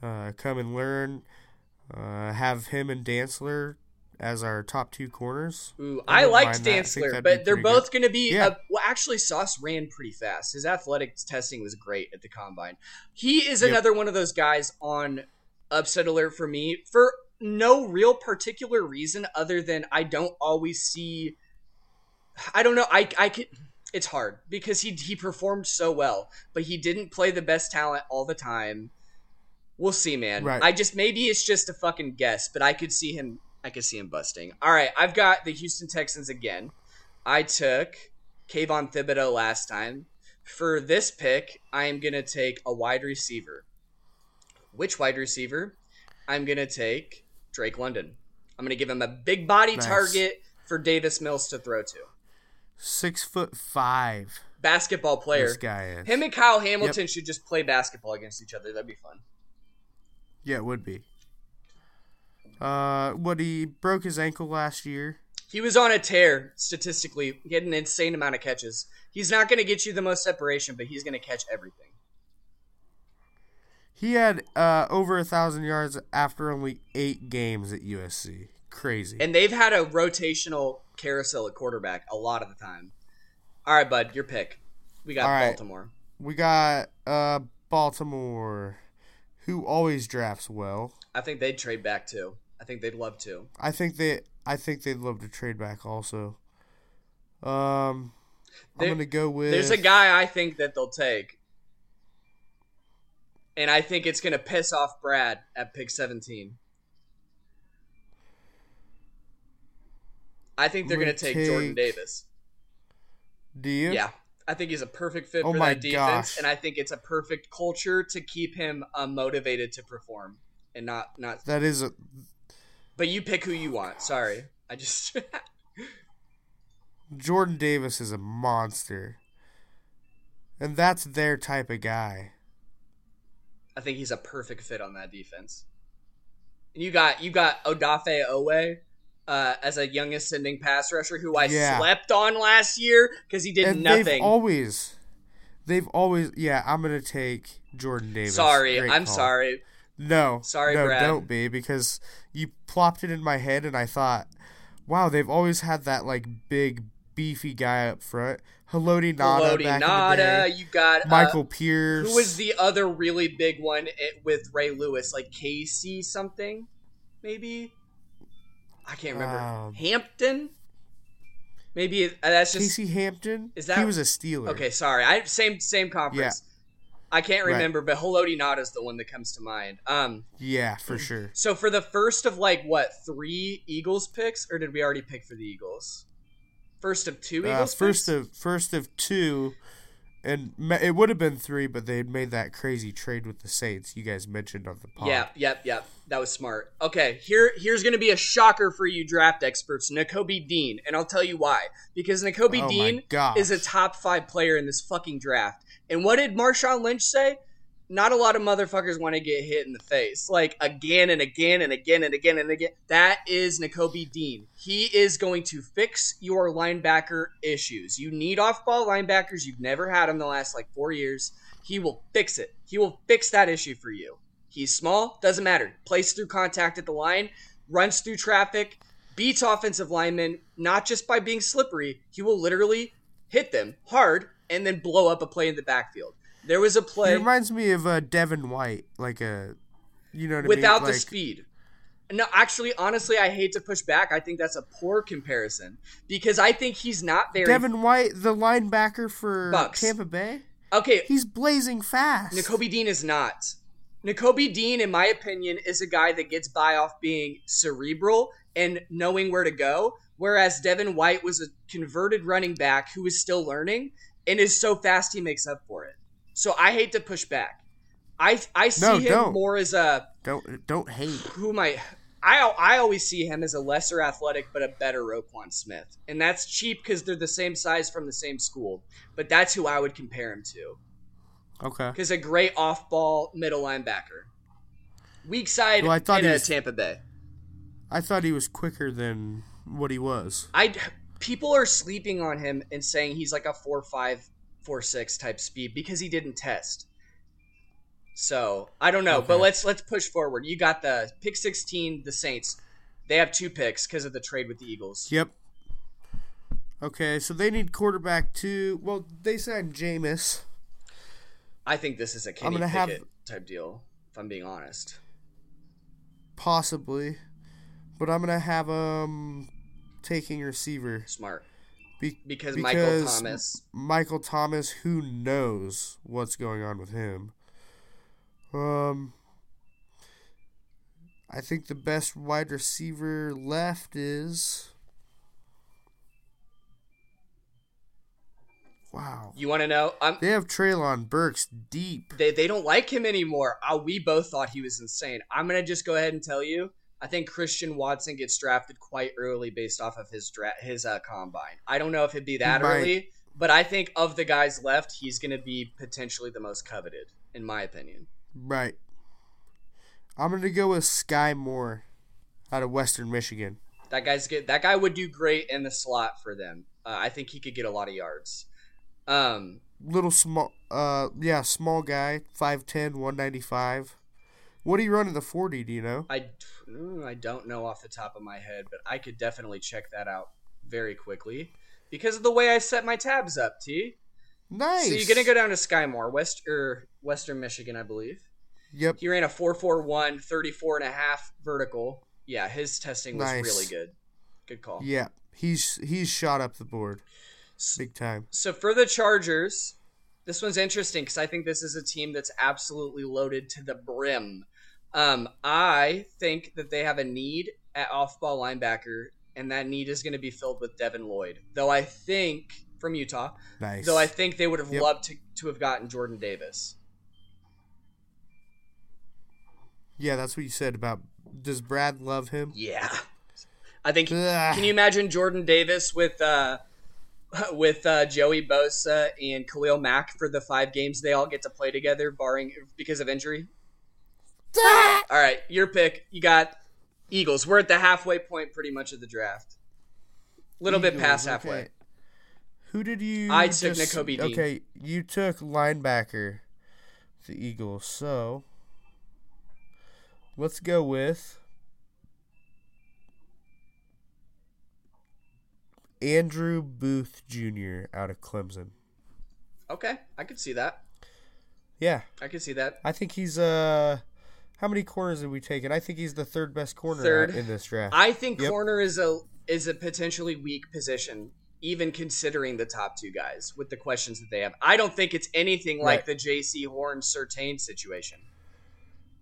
uh, come and learn. Uh, have him and Dantzler as our top two corners. Ooh, I I wouldn't liked mind that. I think Dantzler, but they're both going to be. Yeah. uh, well, actually, Sauce ran pretty fast. His athletic testing was great at the combine. He is Yep. another one of those guys on upset alert for me for no real particular reason other than I don't always see. I don't know. I I could. It's hard because he he performed so well, but he didn't play the best talent all the time. We'll see, man. Right. I just maybe it's just a fucking guess, but I could see him. I could see him busting. All right, I've got the Houston Texans again. I took Kayvon Thibodeaux last time. For this pick, I am gonna take a wide receiver. Which wide receiver? I'm gonna take Drake London. I'm gonna give him a big body Nice. target for Davis Mills to throw to. Six foot five. Basketball player. This guy is. Him and Kyle Hamilton should just play basketball against each other. That'd be fun. Yeah, it would be. Uh, what he broke his ankle last year. He was on a tear statistically. He had an insane amount of catches. He's not going to get you the most separation, but he's going to catch everything. He had uh, over a thousand yards after only eight games at USC. Crazy. And they've had a rotational carousel at quarterback a lot of the time. All right, bud, your pick. We got right. Baltimore. we got uh, Baltimore, who always drafts well. I think they'd trade back too. I think they'd love to. I think they. I think they'd love to trade back also. Um, There- I'm gonna go with. There's a guy I think that they'll take. And I think it's going to piss off Brad at pick 17. I think they're going to gonna take Jordan Davis. Do you? Yeah. I think he's a perfect fit Oh for that defense, gosh. and I think it's a perfect culture to keep him um, motivated to perform, and not not. That is a. But you pick who you want. Sorry, I just Jordan Davis is a monster. And that's their type of guy. I think he's a perfect fit on that defense. And you got you got Odafe Oweh uh, as a young ascending pass rusher who I Yeah. slept on last year because he did and they've nothing. always, they've always. Yeah, I'm gonna take Jordan Davis. sorry, Great I'm call. sorry. No, Sorry, no, Brad. don't be because you plopped it in my head, and I thought, wow, they've always had that like big beefy guy up front. Haloti Ngata, Lodi back in the Nada. You got uh, Michael Pierce. Who was the other really big one with Ray Lewis? Like Casey something, maybe. I can't remember. Um, Hampton. Maybe uh, that's just Casey Hampton? Is that- he was a Steeler? okay. Sorry, I same same conference. I can't Right. remember, but Haloti Ngata is the one that comes to mind. Um, Yeah, for sure. so for the first of like what three Eagles picks, or did we already pick for the Eagles? First of two Uh, Eagles. first picks? of first of two, and it would have been three, but they had made that crazy trade with the Saints. You guys mentioned on the pod. Yeah, yep, yep. That was smart. Okay, here here's gonna be a shocker for you draft experts, Nakobe Dean, and I'll tell you why. Because Nakobe Oh Dean is a top five player in this fucking draft. And what did Marshawn Lynch say? Not a lot of motherfuckers want to get hit in the face. Like again and again and again and again and again. That is Nakobe Dean. He is going to fix your linebacker issues. You need off ball linebackers. You've never had them the last like four years. He will fix it. He will fix that issue for you. He's small, doesn't matter. Plays through contact at the line, runs through traffic, beats offensive linemen, not just by being slippery. He will literally hit them hard and then blow up a play in the backfield. There was a He play reminds me of uh, Devin White, like a, you know what without I mean? the speed. No, actually, honestly, I hate to push back. I think that's a poor comparison because I think he's not very. Devin White, the linebacker for Bucks. Tampa Bay, okay, he's blazing fast. Nakobe Dean is not. Nakobe Dean, in my opinion, is a guy that gets by off being cerebral and knowing where to go, whereas Devin White was a converted running back who is still learning and is so fast he makes up for it. So I hate to push back. I I see No, him don't. more as a Don't don't hate. who am I? I I always see him as a lesser athletic but a better Roquan Smith, and that's cheap because they're the same size from the same school. But that's who I would compare him to Okay. because a great off-ball middle linebacker, weak side Well, I thought in he a was- Tampa Bay. I thought he was quicker than what he was. I people are sleeping on him and saying he's like a four five four six type speed because he didn't test. So I don't know, but let's let's push forward. You got the pick sixteen, the Saints. They have two picks because of the trade with the Eagles. Yep. Okay, so they need quarterback two. Well, they signed Jameis. I think this is a Kenny gonna have- type deal. If I'm being honest, possibly, but I'm gonna have um taking receiver smart Be- because, Michael Thomas. Michael Thomas. Who knows what's going on with him? Um, I think the best wide receiver left is. Wow, You want to know? I'm, they have Treylon Burks deep. they they don't like him anymore. Uh, we both thought he was insane. I'm gonna just go ahead and tell you. I think Christian Watson gets drafted quite early based off of his dra- his uh, combine. I don't know if it'd be that might. early, but I think of the guys left, he's gonna be potentially the most coveted, in my opinion. Right. I'm gonna go with Skyy Moore out of Western Michigan. That guy's good. That guy would do great in the slot for them. Uh, I think he could get a lot of yards. Um, Little small, uh, yeah, small guy, 5'10", 195. What do you run in the 40, do you know? I mm, I don't know off the top of my head, but I could definitely check that out very quickly because of the way I set my tabs up. T. Nice. So you're gonna go down to Skyy Moore, West or Western Michigan, I believe. Yep. He ran a 441, 34 and a half vertical. Yeah, his testing was Nice. really good. Good call. Yeah. He's he's shot up the board big time. So for the Chargers, this one's interesting because I think this is a team that's absolutely loaded to the brim. Um, I think that they have a need at off-ball linebacker, and that need is going to be filled with Devin Lloyd. Though I think from Utah, Nice. though I think they would have Yep. loved to, to have gotten Jordan Davis. yeah, that's what you said about. Does Brad love him? Yeah, I think. Can you imagine Jordan Davis with uh, with uh, Joey Bosa and Khalil Mack for the five games they all get to play together, barring because of injury? All right, your pick. You got Eagles. We're at the halfway point, pretty much of the draft. A little bit past halfway. okay. Who did you? I took just-. Okay, you took linebacker, the Eagles. So let's go with Andrew Booth Jr. out of Clemson. Okay, I could see that. Yeah, I could see that. I think he's uh. How many corners have we taken? I think he's the third best corner Third. in this draft. I think Yep. corner is a is a potentially weak position, even considering the top two guys with the questions that they have. I don't think it's anything like the Jaycee Horn Surtain situation.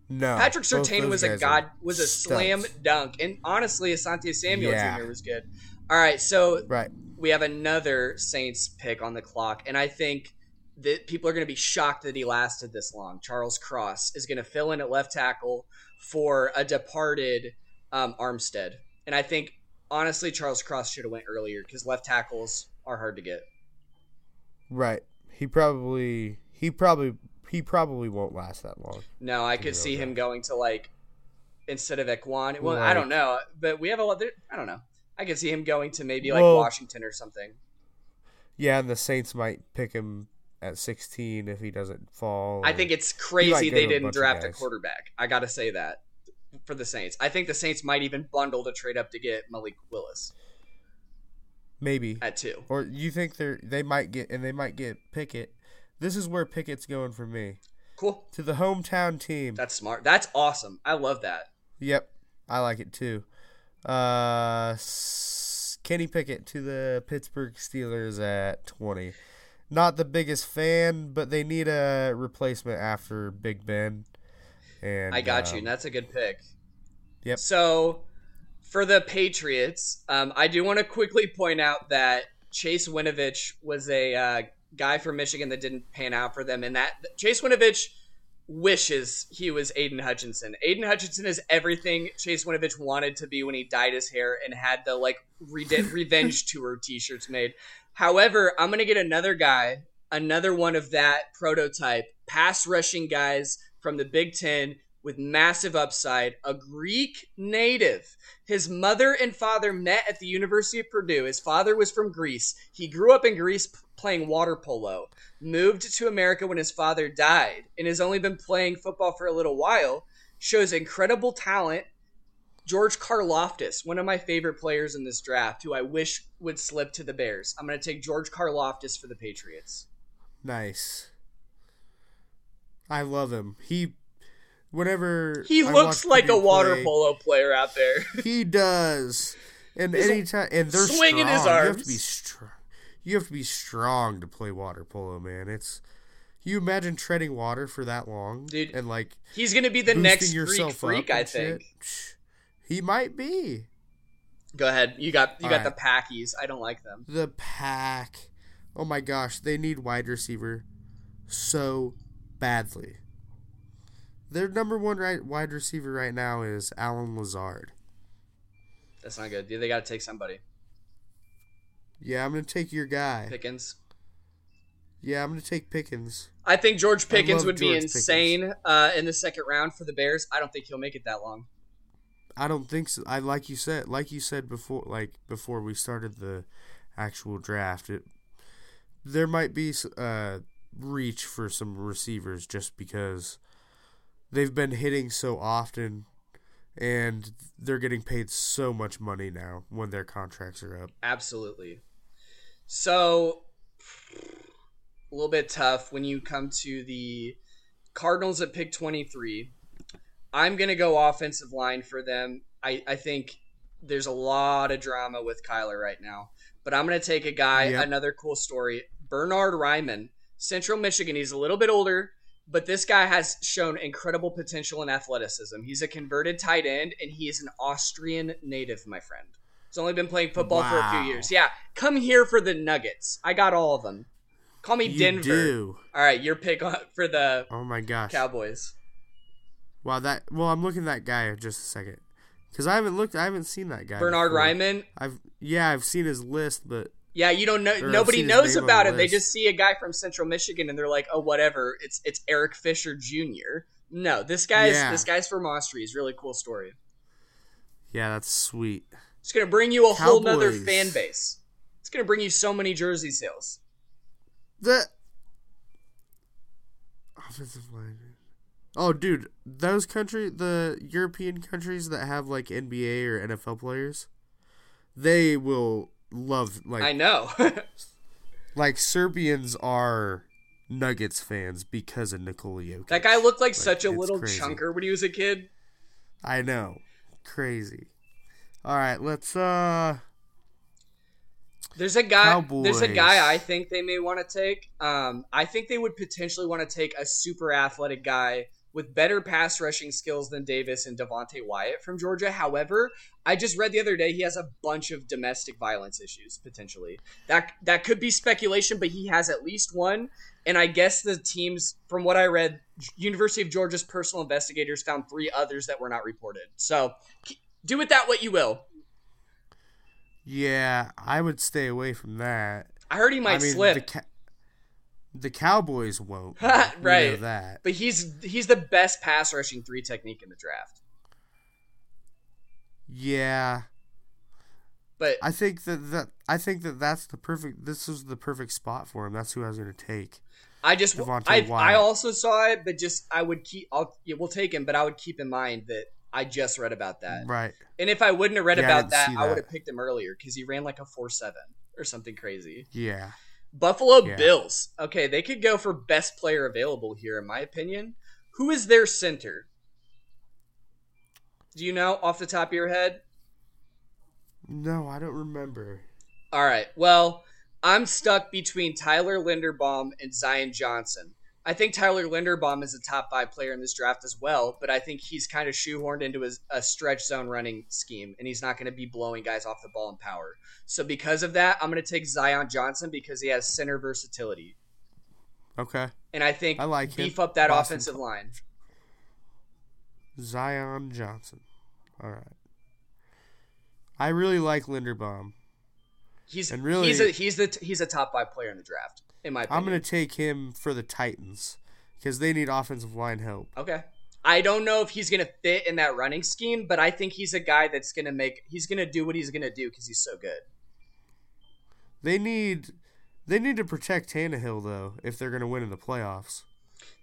no, Patrick Surtain was a god was a studs. slam dunk, and honestly, Asante Samuel Yeah. Jr. was good. All right, so Right. we have another Saints pick on the clock, and I think that people are going to be shocked that he lasted this long. Charles Cross is going to fill in at left tackle for a departed um, Armstead, and I think honestly Charles Cross should have went earlier because left tackles are hard to get. Right. He probably he probably he probably won't last that long. No, I could see him going to like instead of Ekwan. Well, I don't know, but we have a lot. I don't know. I could see him going to maybe like Well- Washington or something. Yeah, and the Saints might pick him at 16 if he doesn't fall. I think it's crazy they didn't of draft a quarterback. I got to say that for the Saints. I think the Saints might even bundle to trade up to get Malik Willis maybe. at two. Or you think they're they might get and they might get Pickett. This is where Pickett's going for me. Cool. To the hometown team. That's smart. That's awesome. I love that. Yep. I like it too. Uh Kenny Pickett to the Pittsburgh Steelers at 20. Not the biggest fan, but they need a replacement after Big Ben. And I got you. um, And that's a good pick. Yep. So for the Patriots, um, I do want to quickly point out that Chase Winovich was a uh, guy from Michigan that didn't pan out for them, and that Chase Winovich wishes he was Aidan Hutchinson. Aidan Hutchinson is everything Chase Winovich wanted to be when he dyed his hair and had the like re- revenge tour T-shirts made. However, I'm gonna get another guy, another one of that prototype pass rushing guys from the Big Ten with massive upside, a Greek native. His mother and father met at the University of Purdue. His father was from Greece. He grew up in Greece playing water polo, moved to America when his father died, and has only been playing football for a little while. Shows incredible talent. George Karlaftis, one of my favorite players in this draft, who I wish would slip to the Bears. I'm going to take George Karlaftis for the Patriots. Nice. I love him. He, whenever He looks like a water play, polo player out there. He does. And He's anytime, and they're swinging strong. his You have to be strong. You have to be strong to play water polo, man. It's. You imagine treading water for that long, Dude, and like He's going to be the next Greek freak, I think. shit. He might be Go ahead. You got you All got right. the Packies. I don't like them. the pack. Oh my gosh, they need wide receiver so badly. Their number one right wide receiver right now is Allen Lazard. That's not good. They got to take somebody. Yeah, I'm gonna take your guy. Pickens. Yeah, I'm gonna take Pickens. I think George Pickens would be insane uh, in the second round for the Bears. I don't think he'll make it that long. I don't think so. I like you said, like you said before, like before we started the actual draft. It there might be uh, reach for some receivers just because they've been hitting so often, and they're getting paid so much money now when their contracts are up. Absolutely. So, a little bit tough when you come to the Cardinals at pick 23. I'm going to go offensive line for them. I, I think there's a lot of drama with Kyler right now. But I'm going to take a guy, Yep. another cool story. Bernhard Raimann, Central Michigan. He's a little bit older, but this guy has shown incredible potential and athleticism. He's a converted tight end, and he is an Austrian native, my friend. He's only been playing football for a few years. Yeah, come here for the Nuggets. I got all of them. Call me You Denver. do. All right, your pick for the Oh my gosh! Cowboys. Wow, that. Well, I'm looking at that guy just a second because I haven't looked. I haven't seen that guy. Bernard before. Raimann. I've yeah, I've seen his list, but Yeah, you don't know. Nobody knows about him. They just see a guy from Central Michigan and they're like, "Oh, whatever." It's it's Eric Fisher Jr. No, this guy's Yeah. this guy's from Austria. Really cool story. Yeah, that's sweet. It's gonna bring you a whole nother fan base. It's gonna bring you so many jersey sales. The offensive line. Oh, dude, those country, the European countries that have like NBA or NFL players, they will love like I know. like Serbians are Nuggets fans because of Nikola Jokic. that guy looked like, such a little crazy. chunker when he was a kid. I know, crazy. All right, let's uh. There's a guy. There's a guy I think they may want to take. Um, I think they would potentially want to take a super athletic guy with better pass rushing skills than Davis and Devonte Wyatt from Georgia. However, I just read the other day he has a bunch of domestic violence issues potentially. That that could be speculation, but he has at least one. And I guess the teams, from what I read, University of Georgia's personal investigators found three others that were not reported. So do with that what you will. Yeah, I would stay away from that. I heard he might I mean, slip. the the Cowboys won't. Right. know that. But he's he's the best pass rushing three technique in the draft. Yeah, But I think that that I think that that's the perfect. This is the perfect spot for him. That's who I was going to take. I just Devontae I, I also saw it, but just I would keep I'll yeah, we'll take him, but I would keep in mind that I just read about that. Right. And if I wouldn't have read Yeah, about didn't that, I would have picked him earlier because he ran like a four seven or something crazy. Yeah. Buffalo Yeah. Bills. Okay, they could go for best player available here, in my opinion. Who is their center? Do you know off the top of your head? No, I don't remember. All right. Well, I'm stuck between Tyler Linderbaum and Zion Johnson. I think Tyler Linderbaum is a top five player in this draft as well, but I think he's kind of shoehorned into his, a stretch zone running scheme, and he's not going to be blowing guys off the ball in power. So because of that, I'm going to take Zion Johnson because he has center versatility, Okay. and I think I like him. beef up that Boston offensive line. Zion Johnson. All right. I really like Linderbaum. He's And really- he's a he's the he's a top five player in the draft in my opinion. I'm going to take him for the Titans because they need offensive line help. Okay. I don't know if he's going to fit in that running scheme, but I think he's a guy that's going to make he's going to do what he's going to do because he's so good. They need they need to protect Tannehill though if they're going to win in the playoffs.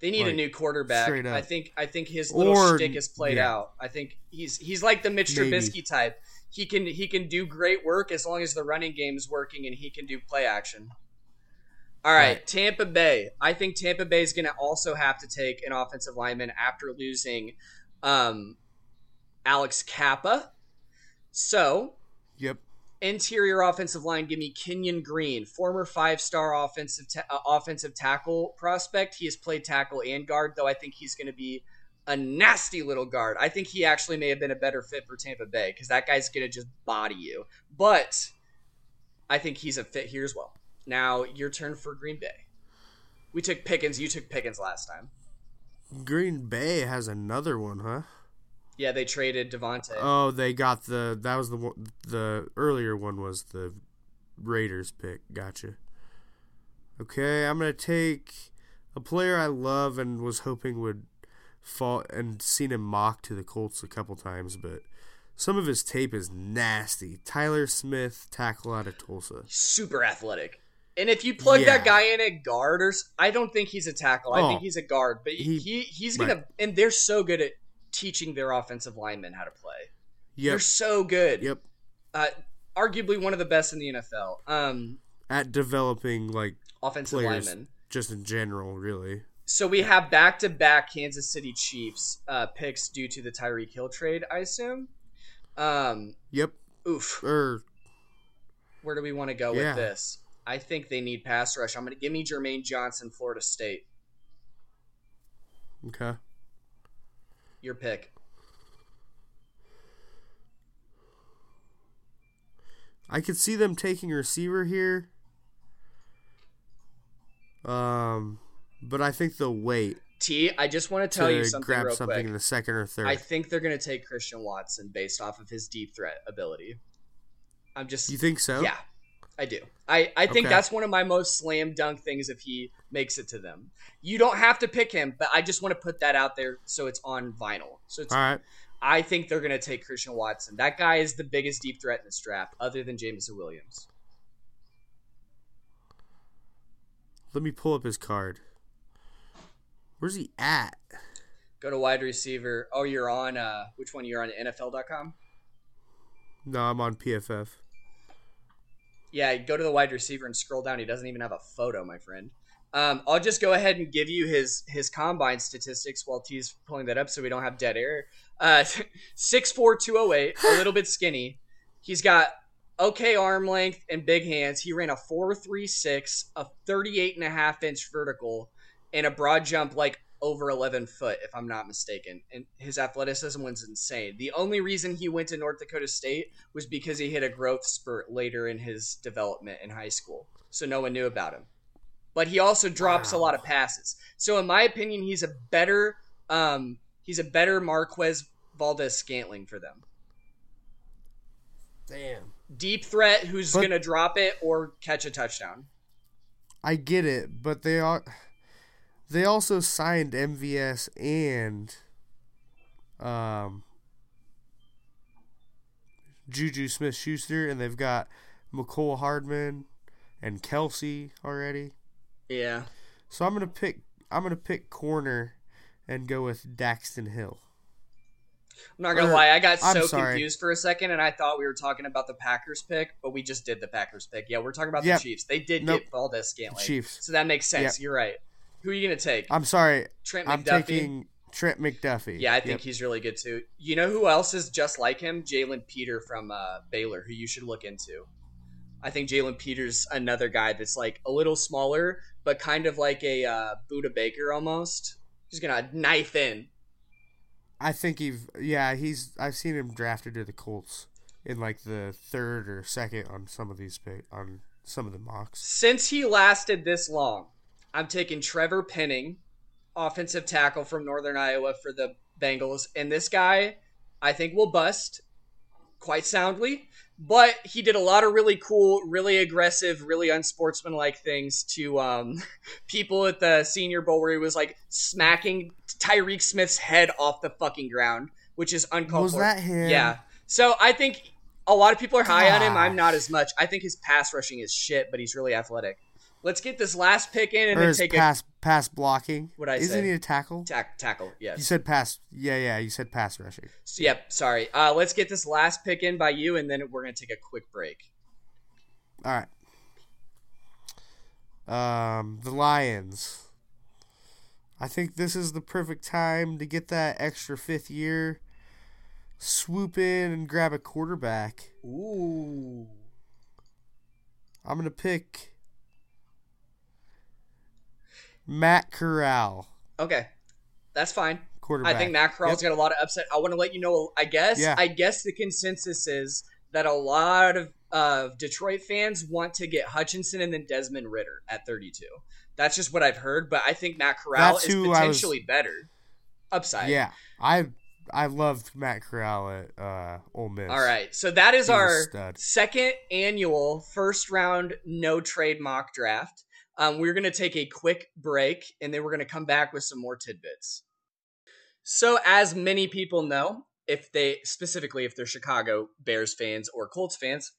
They need a new quarterback. straight up. I think I think his little Or- shtick is played yeah. out. I think he's he's like the Mitch Maybe. Trubisky type. He can he can do great work as long as the running game is working and he can do play action. All right, Right. Tampa Bay. I think Tampa Bay is going to also have to take an offensive lineman after losing um, Alex Cappa. So Yep. interior offensive line, give me Kenyon Green, former five-star offensive ta- uh, offensive tackle prospect. He has played tackle and guard, though I think he's going to be a nasty little guard. I think he actually may have been a better fit for Tampa Bay because that guy's going to just body you. But I think he's a fit here as well. Now your turn for Green Bay. We took Pickens. You took Pickens last time. Green Bay has another one, huh? Yeah, they traded Davante. Oh, they got the that was the one the earlier one was the Raiders pick. Gotcha. Okay, I'm gonna take a player I love and was hoping would fall and seen him mock to the Colts a couple times, but some of his tape is nasty. Tyler Smith, tackle out of Tulsa. super athletic. And if you plug that guy in at guard, or I don't think he's a tackle. I Oh. think he's a guard. But he, He- he's gonna, and they're so good at teaching their offensive linemen how to play. They're so good. Yep. Uh, arguably one of the best in the NFL. Um, At developing like offensive linemen. just in general, really. So we have back-to-back Kansas City Chiefs uh, picks due to the Tyreek Hill trade, I assume. Um, Yep. oof. Er Where do we want to go Yeah. with this? I think they need pass rush. I'm gonna give me Jermaine Johnson, Florida State. okay. Your pick. I could see them taking a receiver here. Um, but I think they'll wait T, I just want to tell to you something grab something quick. in the second or third. I think they're going to take Christian Watson based off of his deep threat ability. I'm just you think so? yeah, I do. I I think Okay. that's one of my most slam dunk things if he makes it to them. You don't have to pick him, but I just want to put that out there so it's on vinyl. So it's All right. I think they're going to take Christian Watson. That guy is the biggest deep threat in this draft, other than Jameson Williams. Let me pull up his card. Where's he at? Go to wide receiver. Oh, you're on uh which one? You're on NFL.com? No, I'm on PFF. Yeah, go to the wide receiver and scroll down. He doesn't even have a photo, my friend. Um, I'll just go ahead and give you his his combine statistics while T's pulling that up, so we don't have dead air. Uh, six four two oh eight, a little bit skinny. He's got okay arm length and big hands. He ran a four three six, a 38 and a half inch vertical, and a broad jump like over 11 foot, if I'm not mistaken. And his athleticism was insane. The only reason he went to North Dakota State was because he hit a growth spurt later in his development in high school, so no one knew about him but he also drops wow. a lot of passes. So in my opinion, he's a better um, he's a better Marquez Valdes Scantling for them. Damn. Deep threat who's going to drop it or catch a touchdown. I get it, but they are they also signed MVS and um Juju Smith Schuster and they've got Mecole Hardman and Kelce already. Yeah. So I'm gonna pick. I'm gonna pick corner, and go with Daxton Hill. I'm not gonna or, lie, I got so confused for a second, and I thought we were talking about the Packers pick, but we just did the Packers pick. Yeah, we're talking about yep. the Chiefs. They did nope. get Valdes Scantling. Chiefs. So that makes sense. Yep. You're right. Who are you gonna take? I'm sorry. Trent McDuffie. I'm taking Trent McDuffie. Yeah, I think yep. he's really good too. You know who else is just like him? Jalen Pitre from uh, Baylor, who you should look into. I think Jalen Pitre another guy that's like a little smaller, but kind of like a uh, Budda Baker almost. He's gonna knife in. I think he's yeah he's I've seen him drafted to the Colts in like the third or second on some of these on some of the mocks. Since he lasted this long, I'm taking Trevor Penning, offensive tackle from Northern Iowa for the Bengals, and this guy I think will bust quite soundly but he did a lot of really cool, really aggressive, really unsportsmanlike things to um, people at the Senior Bowl, where he was like smacking Tyreke Smith's head off the fucking ground, which is uncalled was for. that him? Yeah. So I think a lot of people are high Gosh. on him. I'm not as much. I think his pass rushing is shit, but he's really athletic. Let's get this last pick in and or then take pass a pass blocking. What I Isn't say? he a tackle? Tack, tackle. Yes. You said pass. Yeah, yeah. You said pass rushing. So, yep. Sorry. Uh, let's get this last pick in by you, and then we're gonna take a quick break. All right. Um, the Lions. I think this is the perfect time to get that extra fifth year. Swoop in and grab a quarterback. Ooh. I'm gonna pick Matt Corral. Okay, that's fine. Quarterback. I think Matt Corral's yep. got a lot of upset. I want to let you know. I guess. Yeah. I guess the consensus is that a lot of uh, Detroit fans want to get Hutchinson and then Desmond Ridder at 32. That's just what I've heard, but I think Matt Corral That's is potentially was, better. Upside. Yeah, I I loved Matt Corral at uh, Ole Miss. All right, so that is our second annual first round no trade mock draft. Um, we're going to take a quick break and then we're going to come back with some more tidbits. So, as many people know, if they specifically if they're Chicago Bears fans or Colts fans,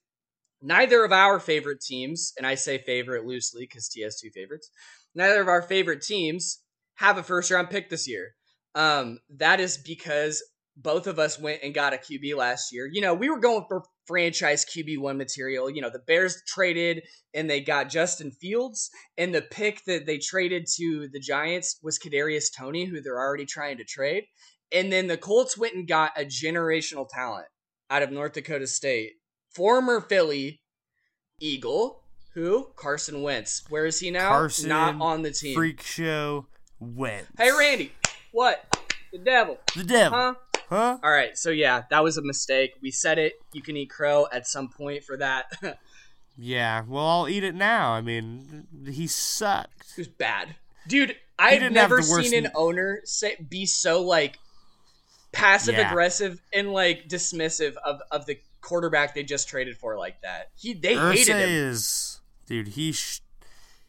neither of our favorite teams, and I say favorite loosely because T has two favorites, neither of our favorite teams have a first round pick this year. Um, that is because both of us went and got a QB last year. You know, we were going for franchise QB1 material. You know, the Bears traded and they got Justin Fields, and the pick that they traded to the Giants was Kadarius Toney, who they're already trying to trade. And then the Colts went and got a generational talent out of North Dakota State, former Philly Eagle, who Carson Wentz. Where is he now? Carson Not on the team. Freak show Wentz. Hey Randy, what? The devil. The devil. Huh? Huh? All right, so yeah, that was a mistake. We said it. You can eat crow at some point for that. yeah, well, I'll eat it now. I mean, he sucked. He was bad, dude. I've never seen an owner say be so like passive yeah. aggressive and like dismissive of of the quarterback they just traded for like that. He they Irsay hated him. Is, dude, he sh-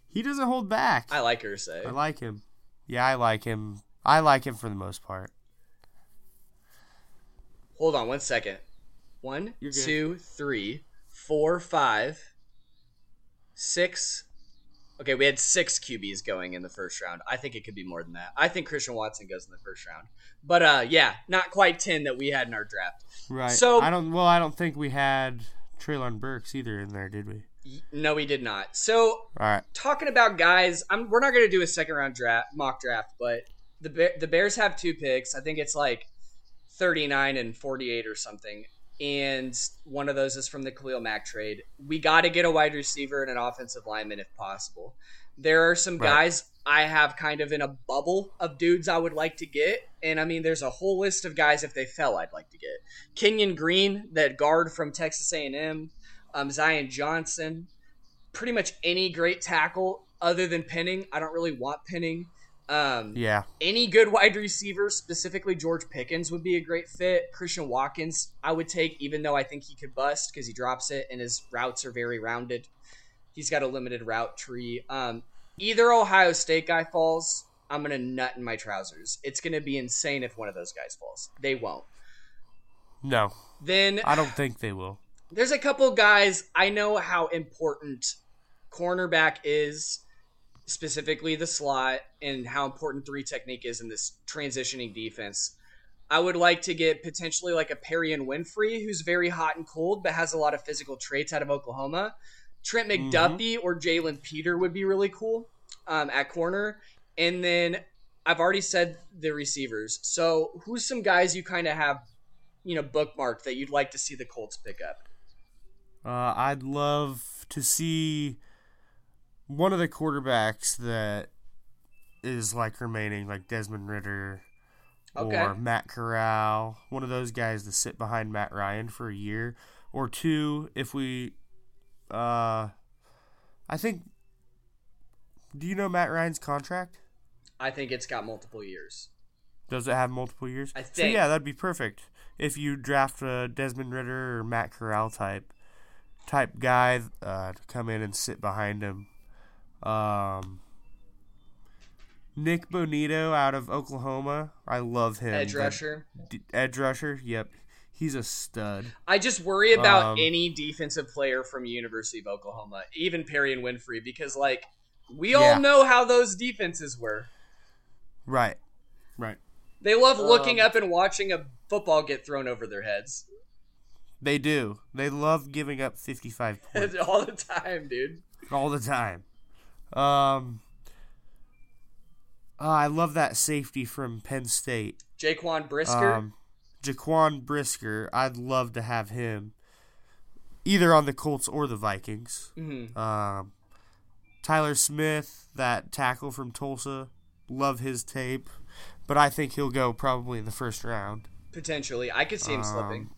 he doesn't hold back. I like Irsay. I like him. Yeah, I like him. I like him for the most part. Hold on one second. One, two, three, four, five, six. Okay, we had six QBs going in the first round. I think it could be more than that. I think Christian Watson goes in the first round. But uh yeah, not quite ten that we had in our draft. Right. So- I don't. Well, I don't think we had Treylon Burks either in there, did we? No, we did not. So All right. talking about guys, I'm, we're not going to do a second round draft mock draft, but the the Bears have two picks. I think it's like 39 and 48 or something, and one of those is from the Khalil Mack trade. We got to get a wide receiver and an offensive lineman if possible. There are some Right. guys I have kind of in a bubble of dudes I would like to get, and I mean, there's a whole list of guys if they fell I'd like to get. Kenyon Green, that guard from Texas A&M, um, Zion Johnson, pretty much any great tackle other than Penning. I don't really want Penning. Um, Yeah. Any good wide receiver, specifically George Pickens, would be a great fit. Christian Watkins, I would take, even though I think he could bust because he drops it and his routes are very rounded. He's got a limited route tree. Um, either Ohio State guy falls, I'm gonna nut in my trousers. It's gonna be insane if one of those guys falls. They won't. No, Then I don't think they will. there's a couple guys I know how important cornerback is, specifically the slot, and how important three technique is in this transitioning defense. I would like to get potentially like a Perrion Winfrey, who's very hot and cold, but has a lot of physical traits out of Oklahoma. Trent McDuffie or Jalen Pitre would be really cool um, at corner. And then I've already said the receivers. So who's some guys you kind of have, you know, bookmarked that you'd like to see the Colts pick up? Uh, I'd love to see one of the quarterbacks that is like remaining, like Desmond Ridder Okay. or Matt Corral, one of those guys to sit behind Matt Ryan for a year or two. If we, uh, I think. Do you know Matt Ryan's contract? I think it's got multiple years. Does it have multiple years? I So think. yeah, that'd be perfect if you draft a Desmond Ridder or Matt Corral type type guy uh, to come in and sit behind him. Um, Nik Bonitto out of Oklahoma, I love him. Edge rusher. D- edge rusher, yep, he's a stud. I just worry about Um, any defensive player from University of Oklahoma, even Perrion Winfrey, because like we all know how those defenses were. Right, right. They love looking Um, up and watching a football get thrown over their heads They do. They love giving up fifty-five points. all the time, dude. all the time. Um, uh, I love that safety from Penn State, Jaquan Brisker. um, Jaquan Brisker. I'd love to have him either on the Colts or the Vikings. Mhm. Um, Tyler Smith, that tackle from Tulsa, love his tape, but I think he'll go probably in the first round. Potentially, I could see him Um, slipping.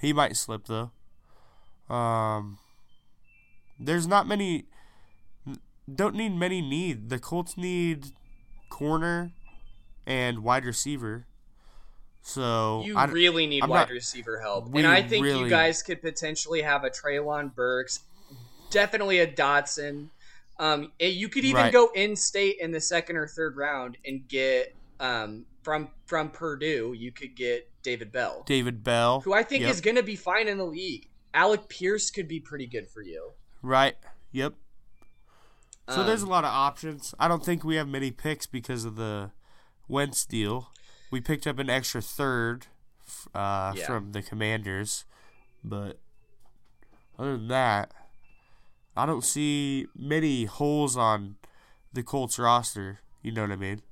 He might slip though. Um, there's not many. Don't need many need. The Colts need corner and wide receiver. So You I, really need I'm wide not- receiver help, and I think you guys could potentially have a Treylon Burks, definitely a Dotson. Um, you could even Right. go in state in the second or third round and get um, from from Purdue. You could get David Bell, David Bell, who I think Yep. is going to be fine in the league. Alec Pierce could be pretty good for you. right? Yep. So there's a Um, lot of options. I don't think we have many picks because of the Wentz deal. We picked up an extra third uh, Yeah. from the Commanders, but other than that, I don't see many holes on the Colts roster. You know what I mean?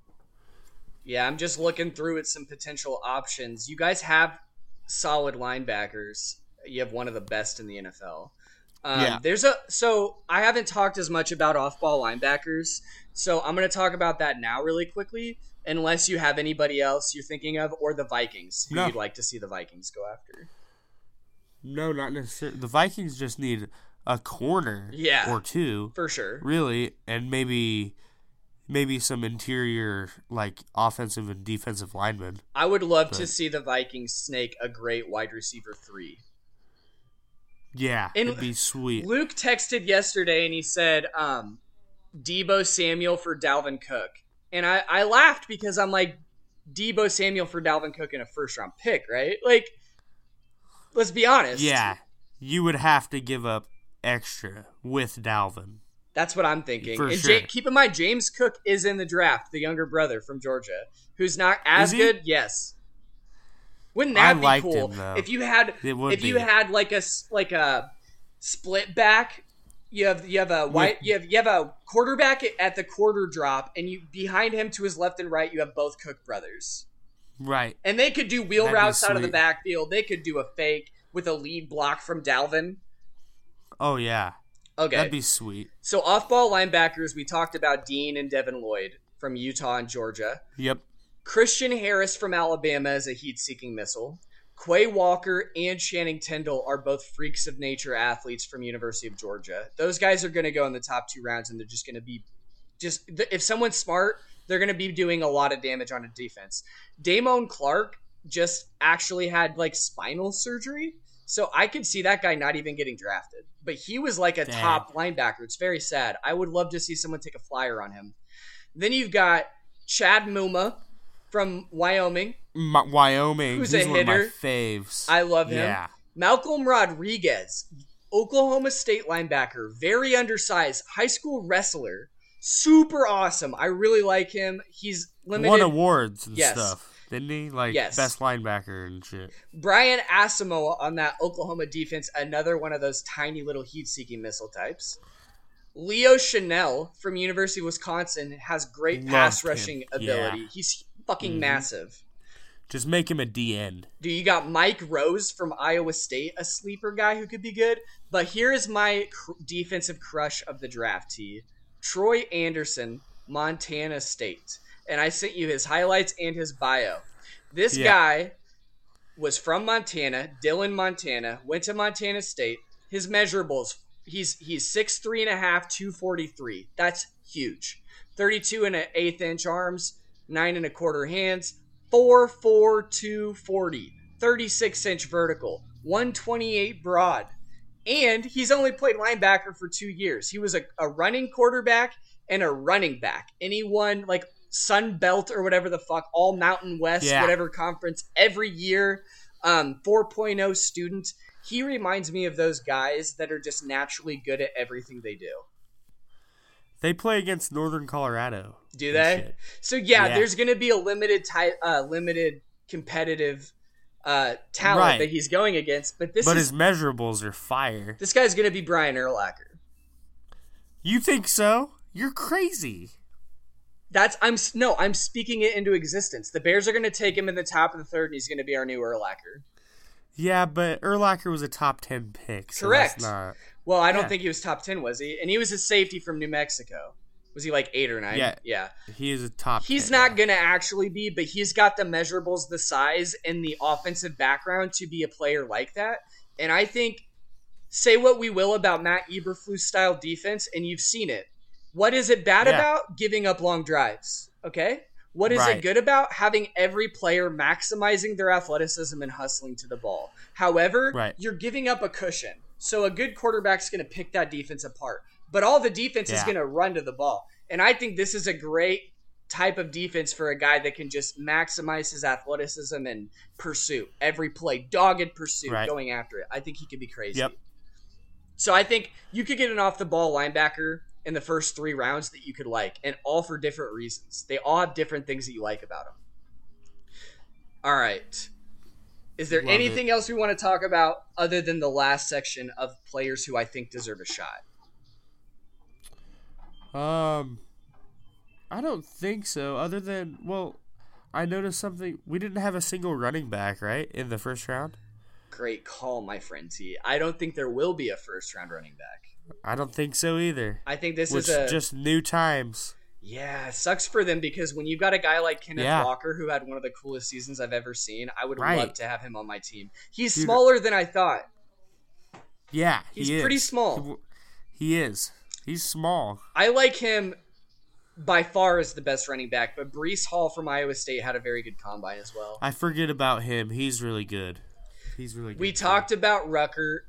Yeah, I'm just looking through at some potential options. You guys have solid linebackers. You have one of the best in the NFL. Um, Yeah. There's a so I haven't talked as much about off-ball linebackers, so I'm going to talk about that now really quickly. Unless you have anybody else you're thinking of, or the Vikings, who No. you'd like to see the Vikings go after. No, not necessarily. The Vikings just need a corner Yeah. or two. For sure. really, and maybe maybe some interior like offensive and defensive linemen. I would love to see the Vikings snake a great wide receiver three. Yeah, And it'd be sweet. Luke texted yesterday and he said, um, Debo Samuel for Dalvin Cook. And I, I laughed because I'm like, Debo Samuel for Dalvin Cook in a first round pick, right? Like, Let's be honest. Yeah, you would have to give up extra with Dalvin. That's what I'm thinking. For and sure. Ja- keep in mind, James Cook is in the draft, the younger brother from Georgia, who's not as good. Yes. Wouldn't I that be liked cool him, if you had if you had like a like a split back? You have you have a white you have you have a quarterback at- the quarter drop, and you behind him to his left and right you have both Cook brothers, Right. and they could do wheel That'd routes out of the backfield. They could do a fake with a lead block from Dalvin. Oh yeah. Okay, That'd be sweet. So off-ball linebackers, we talked about Dean and Devin Lloyd from Utah and Georgia. Yep. Christian Harris from Alabama is a heat-seeking missile. Quay Walker and Channing Tindall are both freaks of nature athletes from University of Georgia. Those guys are going to go in the top two rounds, and they're just going to be just if someone's smart, they're going to be doing a lot of damage on a defense. Damone Clark just actually had like spinal surgery, so I could see that guy not even getting drafted. But he was like a Dang. top linebacker. It's very sad. I would love to see someone take a flyer on him. Then you've got Chad Muma from Wyoming. M- Wyoming. Who's he's a one of my hitter? faves. I love him. Yeah. Malcolm Rodriguez, Oklahoma State linebacker, very undersized, high school wrestler, super awesome. I really like him. He's limited. Won awards and Yes. stuff. Didn't he? Like Yes. best linebacker and shit. Brian Asamoah on that Oklahoma defense, another one of those tiny little heat-seeking missile types. Leo Chenal from University of Wisconsin has great Loved pass him. rushing Yeah. ability. He's fucking Mhm. massive. Just make him a D end. Do you got Mike Rose from Iowa State, a sleeper guy who could be good? But here is my cr- defensive crush of the draft. T. Troy Andersen, Montana State, and I sent you his highlights and his bio. This Yeah. guy was from Montana, Dillon, Montana. Went to Montana State. His measurables: he's he's six three and a half, two forty three. That's huge. Thirty two and an eighth inch arms, nine and a quarter hands, four four two forty. 36 inch vertical, 128 broad. And he's only played linebacker for two years. He was a, a running quarterback and a running back. And he won like Sun Belt or whatever the fuck, all Mountain West, Yeah. whatever conference every year. Um, 4.0 student. He reminds me of those guys that are just naturally good at everything they do. They play against Northern Colorado. Do they? So yeah, Yeah. there's going to be a limited type, uh, limited competitive uh, talent Right. that he's going against. But this But is his measurables are fire. this guy's going to be Brian Urlacher. You think so? You're crazy. That's I'm no, I'm speaking it into existence. The Bears are going to take him in the top of the third, and he's going to be our new Urlacher. Yeah, but Urlacher was a top ten pick. So Correct. That's not. Well, I don't Yeah. think he was top ten, was he? And he was a safety from New Mexico. Was he like eight or nine? Yeah. yeah. He is a top. He's 10 not going to actually be, but he's got the measurables, the size, and the offensive background to be a player like that. And I think, say what we will about Matt Eberflus style defense, and you've seen it. What is it bad Yeah. about? Giving up long drives. Okay? What is it good about? Having every player maximizing their athleticism and hustling to the ball. However, Right. you're giving up a cushion. So a good quarterback's going to pick that defense apart. But all the defense is going to run to the ball. And I think this is a great type of defense for a guy that can just maximize his athleticism and pursue every play, dogged pursuit, Right. going after it. I think he could be crazy. Yep. So I think you could get an off the ball linebacker in the first three rounds that you could like, and all for different reasons. They all have different things that you like about them. All right. Is there Love anything else we want to talk about other than the last section of players who I think deserve a shot? Um, I don't think so. Other than well, I noticed something. We didn't have a single running back, right, in the first round. Great call, my friend T. I don't think there will be a first round running back. I don't think so either. I think this Which is a just new times. Yeah, it sucks for them because when you've got a guy like Kenneth Yeah. Walker who had one of the coolest seasons I've ever seen, I would Right. love to have him on my team. He's Dude. smaller than I thought. Yeah, He's he is. pretty small. He, is. He's small. I like him by far as the best running back, but Breece Hall from Iowa State had a very good combine as well. I forget about him. He's really good. He's really good. We talked about Ruckert.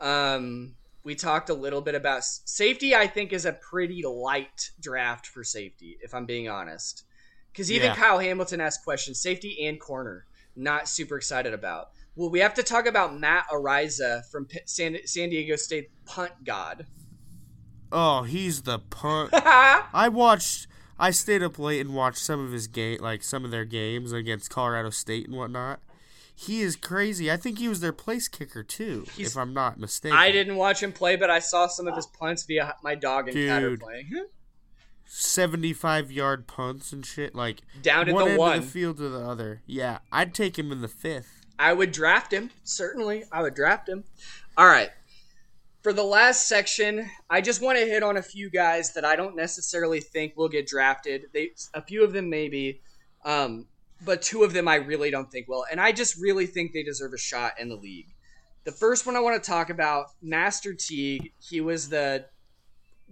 Um, we talked a little bit about safety. I think is a pretty light draft for safety, if I'm being honest. Because even Yeah. Kyle Hamilton asked questions, safety and corner, not super excited about. Well, we have to talk about Matt Araiza from San, San Diego State punt god. Oh, he's the punt. I watched. I stayed up late and watched some of his game, like some of their games against Colorado State and whatnot. He is crazy. I think he was their place kicker too, He's, if I'm not mistaken. I didn't watch him play, but I saw some of his punts via my dog and Dude, cat are playing. 75 yard punts and shit, like down at one the one of the field to the other. Yeah, I'd take him in the fifth. I would draft him certainly. I would draft him. All right, for the last section, I just want to hit on a few guys that I don't necessarily think will get drafted. They a few of them maybe, um, but two of them I really don't think will, and I just really think they deserve a shot in the league. The first one I want to talk about, Master Teague. He was the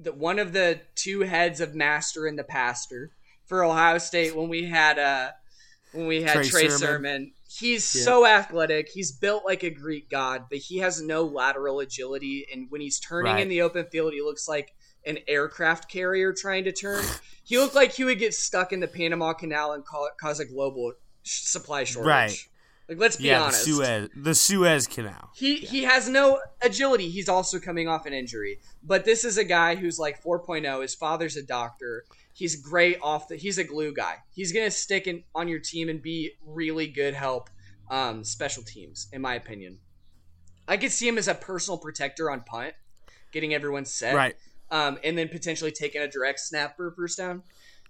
the one of the two heads of Master and the Pastor for Ohio State when we had uh when we had Trey, Trey Sermon. Sermon he's yeah. so athletic. He's built like a Greek god, but he has no lateral agility. And when he's turning right. in the open field, he looks like an aircraft carrier trying to turn. he looked like he would get stuck in the Panama Canal and cause a global supply shortage. Right. Like let's be yeah, honest. The Suez, the Suez Canal. He yeah. he has no agility. He's also coming off an injury. But this is a guy who's like 4.0. His father's a doctor. He's great off the. He's a glue guy. He's gonna stick in on your team and be really good help. Um, special teams, in my opinion. I could see him as a personal protector on punt, getting everyone set, right? Um, and then potentially taking a direct snap for first down.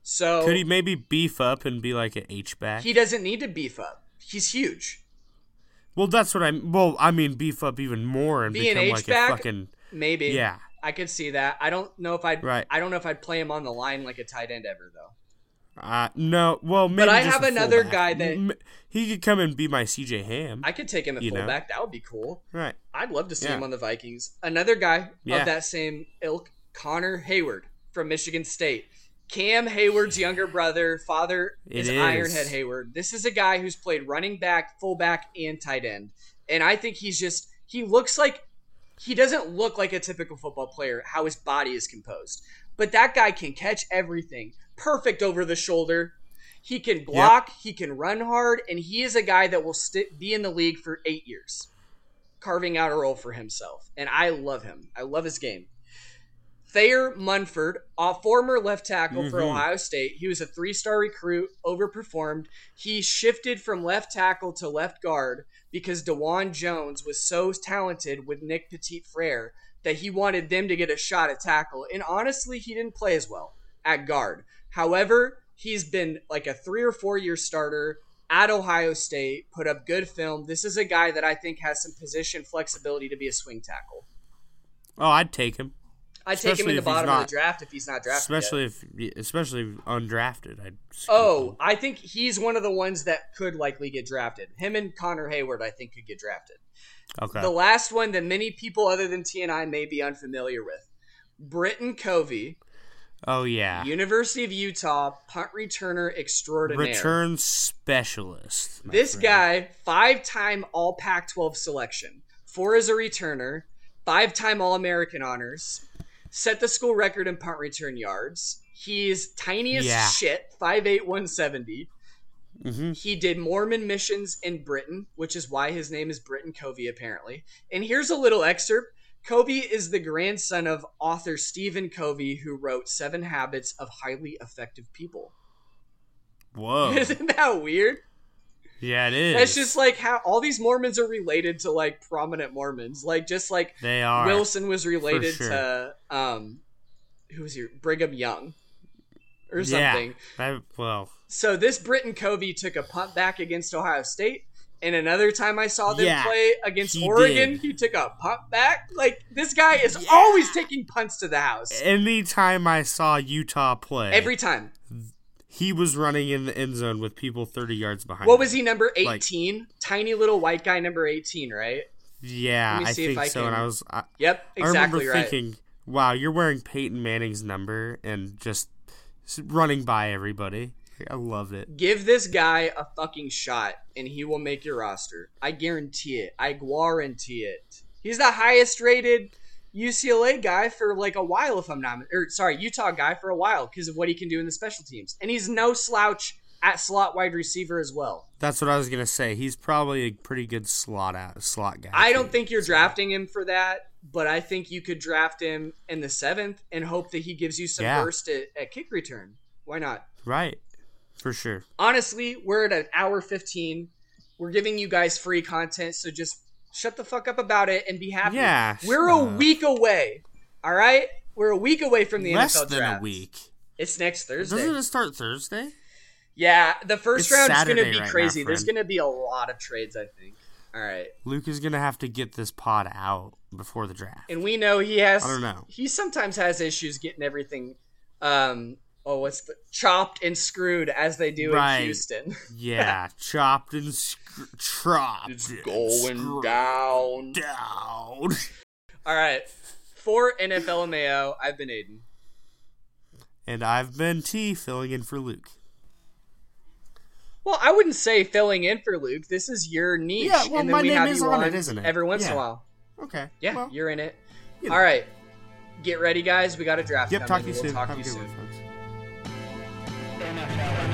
So could he maybe beef up and be like an H back? He doesn't need to beef up. He's huge. Well, that's what I'm. Well, I mean, beef up even more and be become like a fucking maybe. Yeah, I could see that. I don't know if I'd. Right. I don't know if I'd play him on the line like a tight end ever though. Uh, no. Well, maybe. But I have another guy that he could come and be my CJ Ham. I could take him at fullback. Know? That would be cool. Right. I'd love to see yeah. him on the Vikings. Another guy yeah. of that same ilk, Connor Heyward from Michigan State. Cam Heyward's younger brother, father is, is Ironhead Heyward. This is a guy who's played running back, fullback, and tight end. And I think he's just he looks like he doesn't look like a typical football player, how his body is composed. But that guy can catch everything. Perfect over the shoulder. He can block, yep. he can run hard, and he is a guy that will st- be in the league for eight years, carving out a role for himself. And I love him. I love his game. Thayer Munford, a former left tackle mm-hmm. for Ohio State. He was a three star recruit, overperformed. He shifted from left tackle to left guard because Dawand Jones was so talented with Nick Petit Frere that he wanted them to get a shot at tackle. And honestly, he didn't play as well at guard. However, he's been like a three or four year starter at Ohio State, put up good film. This is a guy that I think has some position flexibility to be a swing tackle. Oh, I'd take him. I'd take him in the bottom not, of the draft if he's not drafted. Especially yet. if, especially undrafted. I'd oh, I think he's one of the ones that could likely get drafted. Him and Connor Heyward, I think, could get drafted. Okay. The last one that many people other than T and I may be unfamiliar with, Britton Covey. Oh yeah. University of Utah punt returner extraordinaire. Return specialist. This friend. guy, five-time All Pac-12 selection, four as a returner, five-time All American honors, set the school record in punt return yards. He's tiny as yeah. shit, 5'8", 170. Mm-hmm. He did Mormon missions in Britain, which is why his name is Britton Covey, apparently. And here's a little excerpt. Covey is the grandson of author Stephen Covey, who wrote Seven Habits of Highly Effective People. Whoa. Isn't that weird? Yeah, it is. It's just like how all these Mormons are related to like prominent Mormons. Like just like they are. Wilson was related sure. to um who was here? Brigham Young. Or something. Yeah. well. So this Britton Covey took a punt back against Ohio State. And another time I saw them yeah, play against he Oregon, did. he took a punt back. Like this guy is yeah. always taking punts to the house. Anytime I saw Utah play, every time he was running in the end zone with people 30 yards behind. What him. was he number 18? Like, Tiny little white guy number 18, right? Yeah, I think I so. Can... And I was I, Yep, exactly I remember right. thinking, "Wow, you're wearing Peyton Manning's number and just running by everybody." I love it. Give this guy a fucking shot and he will make your roster. I guarantee it. I guarantee it. He's the highest rated UCLA guy for like a while, if I'm not, or sorry, Utah guy for a while because of what he can do in the special teams. And he's no slouch at slot wide receiver as well. That's what I was gonna say. He's probably a pretty good slot out slot guy. I don't think you're drafting him for that, but I think you could draft him in the seventh and hope that he gives you some Yeah. burst at, at kick return. Why not? Right, for sure. Honestly, we're at an hour fifteen. We're giving you guys free content, so just shut the fuck up about it and be happy. Yeah, we're a week away. All right, we're a week away from the Less NFL than draft. a week. It's next Thursday. Doesn't it start Thursday? Yeah, the first It's round is going to be right now, crazy. There's going to be a lot of trades, I think. All right, Luke is gonna have to get this pod out before the draft. and we know he has. I don't know. He sometimes has issues getting everything. Um. Oh, what's the chopped and screwed as they do Right. in Houston. Yeah, chopped and sc- chopped. and screwed down. down. All right, for NFL Mayo, I've been Aiden. And I've been T filling in for Luke. Well, I wouldn't say filling in for Luke. This is your niche, Yeah, well, and then my we name have is you on on it, isn't it? every once in a while. Okay. Yeah, well, you're in it. you know. All right, get ready, guys. We got a draft. Yep. coming. Talk to you We'll soon. Talk Have to you soon. one. Clear now, Tower.